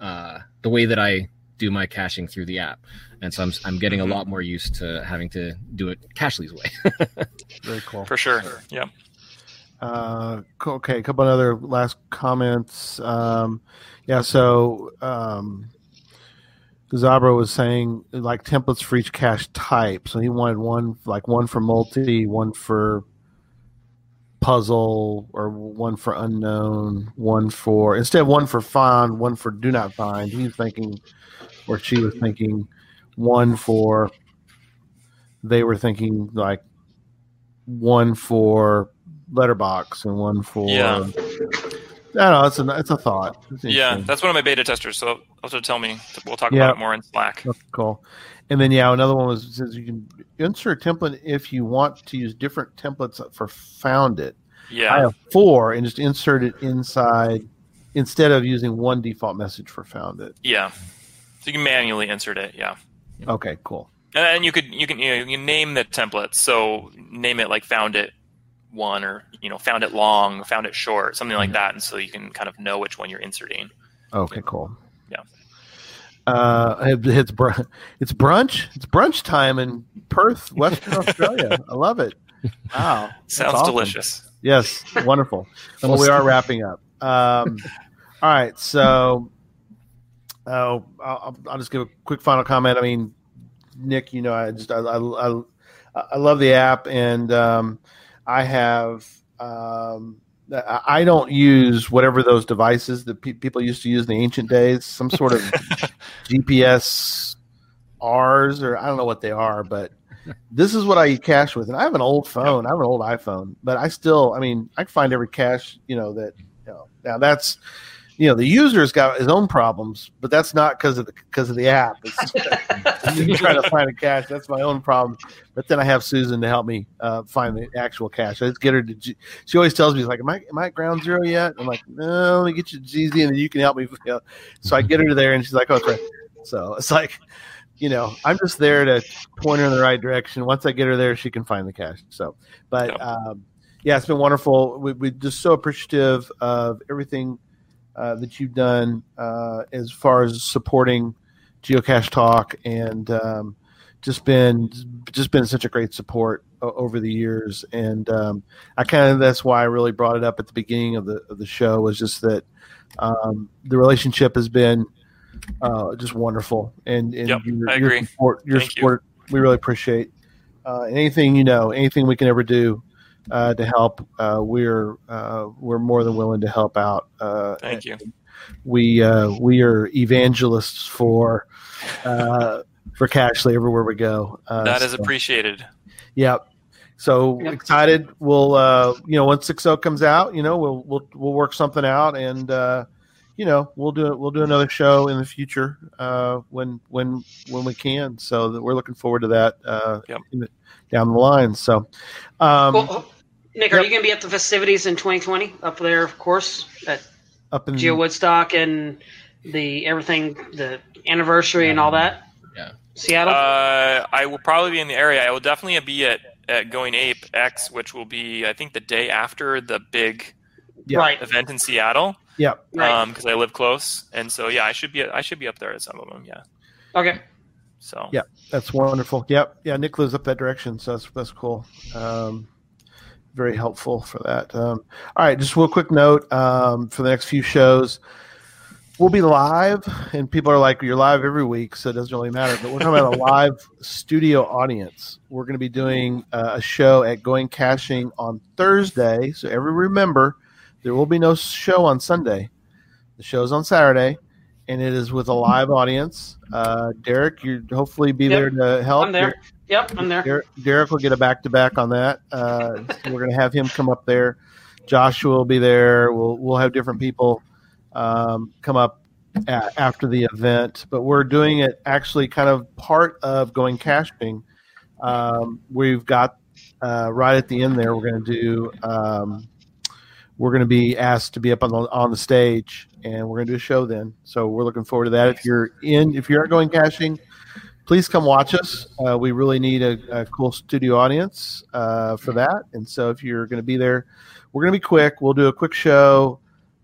uh, the way that I do my caching through the app, and so I'm I'm getting a Mhm. lot more used to having to do it Cachly's way. <laughs> Very cool. For sure. Yeah. Uh, okay, a couple of other last comments. Um, yeah, so um, Zabra was saying like templates for each cache type. So he wanted one like one for multi, one for puzzle, or one for unknown, one for instead one for find, one for do not find. He was thinking, or she was thinking, one for. They were thinking like one for letterbox and one for Yeah. I don't know. It's a it's a thought. It's Yeah, that's one of my beta testers. So also tell me. We'll talk Yeah. about it more in Slack. That's cool. And then yeah, another one was says you can insert a template if you want to use different templates for found it. Yeah, I have four and just insert it inside instead of using one default message for found it. Yeah. So you can manually insert it. Yeah. Okay, cool. And, you could you can you, know, you can name the template. So name it like found it one or you know found it long, found it short, something like that, and so you can kind of know which one you're inserting. Okay, cool. Yeah. Uh, it's br- it's brunch. It's brunch time in Perth, Western <laughs> Australia. I love it. Wow, Sounds awesome. delicious. Yes, wonderful. <laughs> well, we are wrapping up. Um, all right, so oh, I'll, I'll just give a quick final comment. I mean, Nick, you know, I just I I, I, I love the app, and um, I have um, I don't use whatever those devices that pe- people used to use in the ancient days. Some sort of <laughs> GPS R's or I don't know what they are, but this is what I cache with. And I have an old phone. I have an old iPhone, but I still, I mean, I can find every cache, you know, that, you know, now that's, you know the user's got his own problems, but that's not because of the because of the app. It's <laughs> me trying to find a cache. That's my own problem. But then I have Susan to help me uh, find the actual cache. I just get her to. G- she always tells me like, "Am I am I at ground zero yet?" I'm like, "No, let me get you to GZ, and then you can help me." You know. So I get her there, and she's like, "Oh, right." So it's like, you know, I'm just there to point her in the right direction. Once I get her there, she can find the cache. So, but Yep. um, yeah, it's been wonderful. We, we're just so appreciative of everything uh, that you've done uh, as far as supporting Geocache Talk, and um, just been just been such a great support over the years. And um, I kind of that's why I really brought it up at the beginning of the of the show was just that um, the relationship has been uh, just wonderful, and, and Yep, your, I your support, your Thank you. support, we really appreciate. Uh, anything you know, anything we can ever do uh, to help, uh, we're uh, we're more than willing to help out. Uh, Thank you. we uh, we are evangelists for uh, for Cachly everywhere we go. Uh, That is so- appreciated. yeah. So Yep. excited. We'll uh, you know once six O comes out, you know we'll we'll we'll work something out and uh, you know we'll do it. We'll do another show in the future uh, when when when we can. So that we're looking forward to that uh, Yep. in the, down the line. So um, Well, Nick, are you going to be at the festivities in 2020 up there, of course, at up in Geo Woodstock and the everything, the anniversary and all that? Yeah. Seattle? Uh, I will probably be in the area. I will definitely be at, at Going Ape X, which will be I think the day after the big yeah. Right. event in Seattle. yeah. Right. Um, because I live close, and so yeah, I should be I should be up there at some of them. Yeah. okay. So Yeah. That's wonderful. Yep. Yeah. Nick lives up that direction, so that's that's cool. Um, very helpful for that. Um, all right, just real quick note um, for the next few shows. We'll be live, and people are like, "You're live every week, so it doesn't really matter." But we're talking about a <laughs> live studio audience. We're going to be doing uh, a show at Going Caching on Thursday. So every remember, there will be no show on Sunday. The show's on Saturday, and it is with a live audience. Uh, Derek, you hopefully be Yep. there to help. I'm there. Yep, I'm there. Derek, Derek will get a back to back on that. Uh, <laughs> we're going to have him come up there. Joshua will be there. We'll we'll have different people um, come up a after the event, but we're doing it actually kind of part of going caching. Um, we've got uh, right at the end there. We're going to do. Um, we're going to be asked to be up on the on the stage, and we're going to do a show then. So we're looking forward to that. If you're in, if you're going caching, please come watch us. Uh, we really need a, a cool studio audience uh, for that. And so if you're going to be there, we're going to be quick. We'll do a quick show.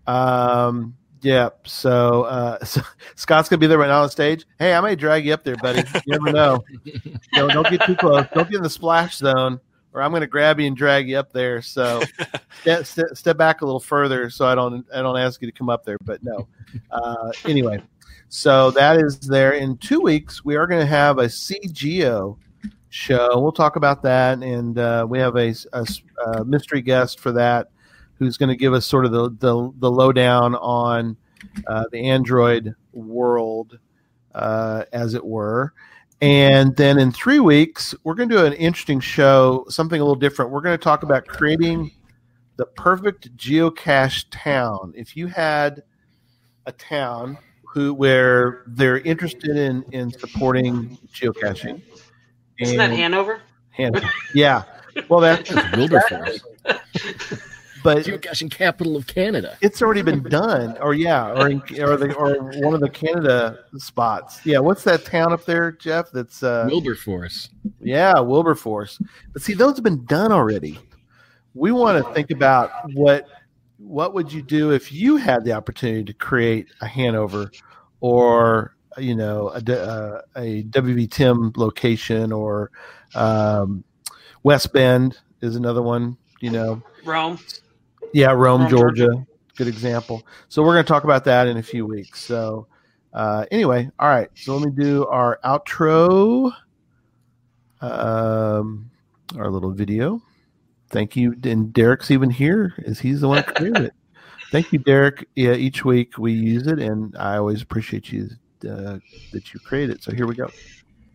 Um, yep. So, uh, <laughs> so Scott's going to be there right now on stage. Hey, I may drag you up there, buddy. You never know. <laughs> don't, don't get too close. Don't get in the splash zone, or I'm going to grab you and drag you up there. So <laughs> step, step, step back a little further, so I don't I don't ask you to come up there. But no. Uh, anyway, so that is there. In two weeks, we are going to have a c:geo show. We'll talk about that, and uh, we have a, a, a mystery guest for that, who's going to give us sort of the the, the lowdown on uh, the Android world, uh, as it were. And then in three weeks, we're going to do an interesting show, something a little different. We're going to talk about creating the perfect geocache town. If you had a town who where they're interested in in supporting geocaching, Isn't that Hanover? Hanover. yeah. Well, that's That's Wilberforce, <laughs> but geocaching capital of Canada. it's already been <laughs> done, or yeah, or in, or the or one of the Canada spots. Yeah, what's that town up there, Jeff? That's uh, Wilberforce. Yeah, Wilberforce. But see, those have been done already. We want to think about what what would you do if you had the opportunity to create a Hanover or you know a, D- uh, a WV Tim location or um, West Bend is another one. You know, Rome. Yeah, Rome, Georgia, good example. So we're going to talk about that in a few weeks. So uh, anyway, all right. So let me do our outro, um, our little video. Thank you, and Derek's even here, is he's the one who created it. <laughs> Thank you, Derek. Yeah, each week we use it, and I always appreciate you uh, that you create it. So here we go.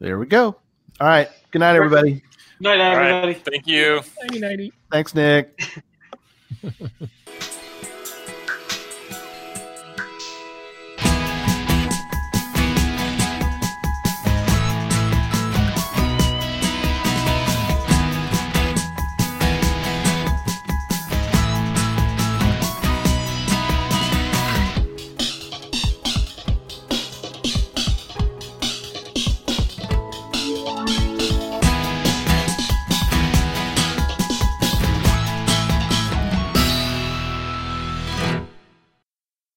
There we go. All right. Good night, everybody. Good night, All everybody. right. Thank you. nighty. Thanks, Nick. <laughs>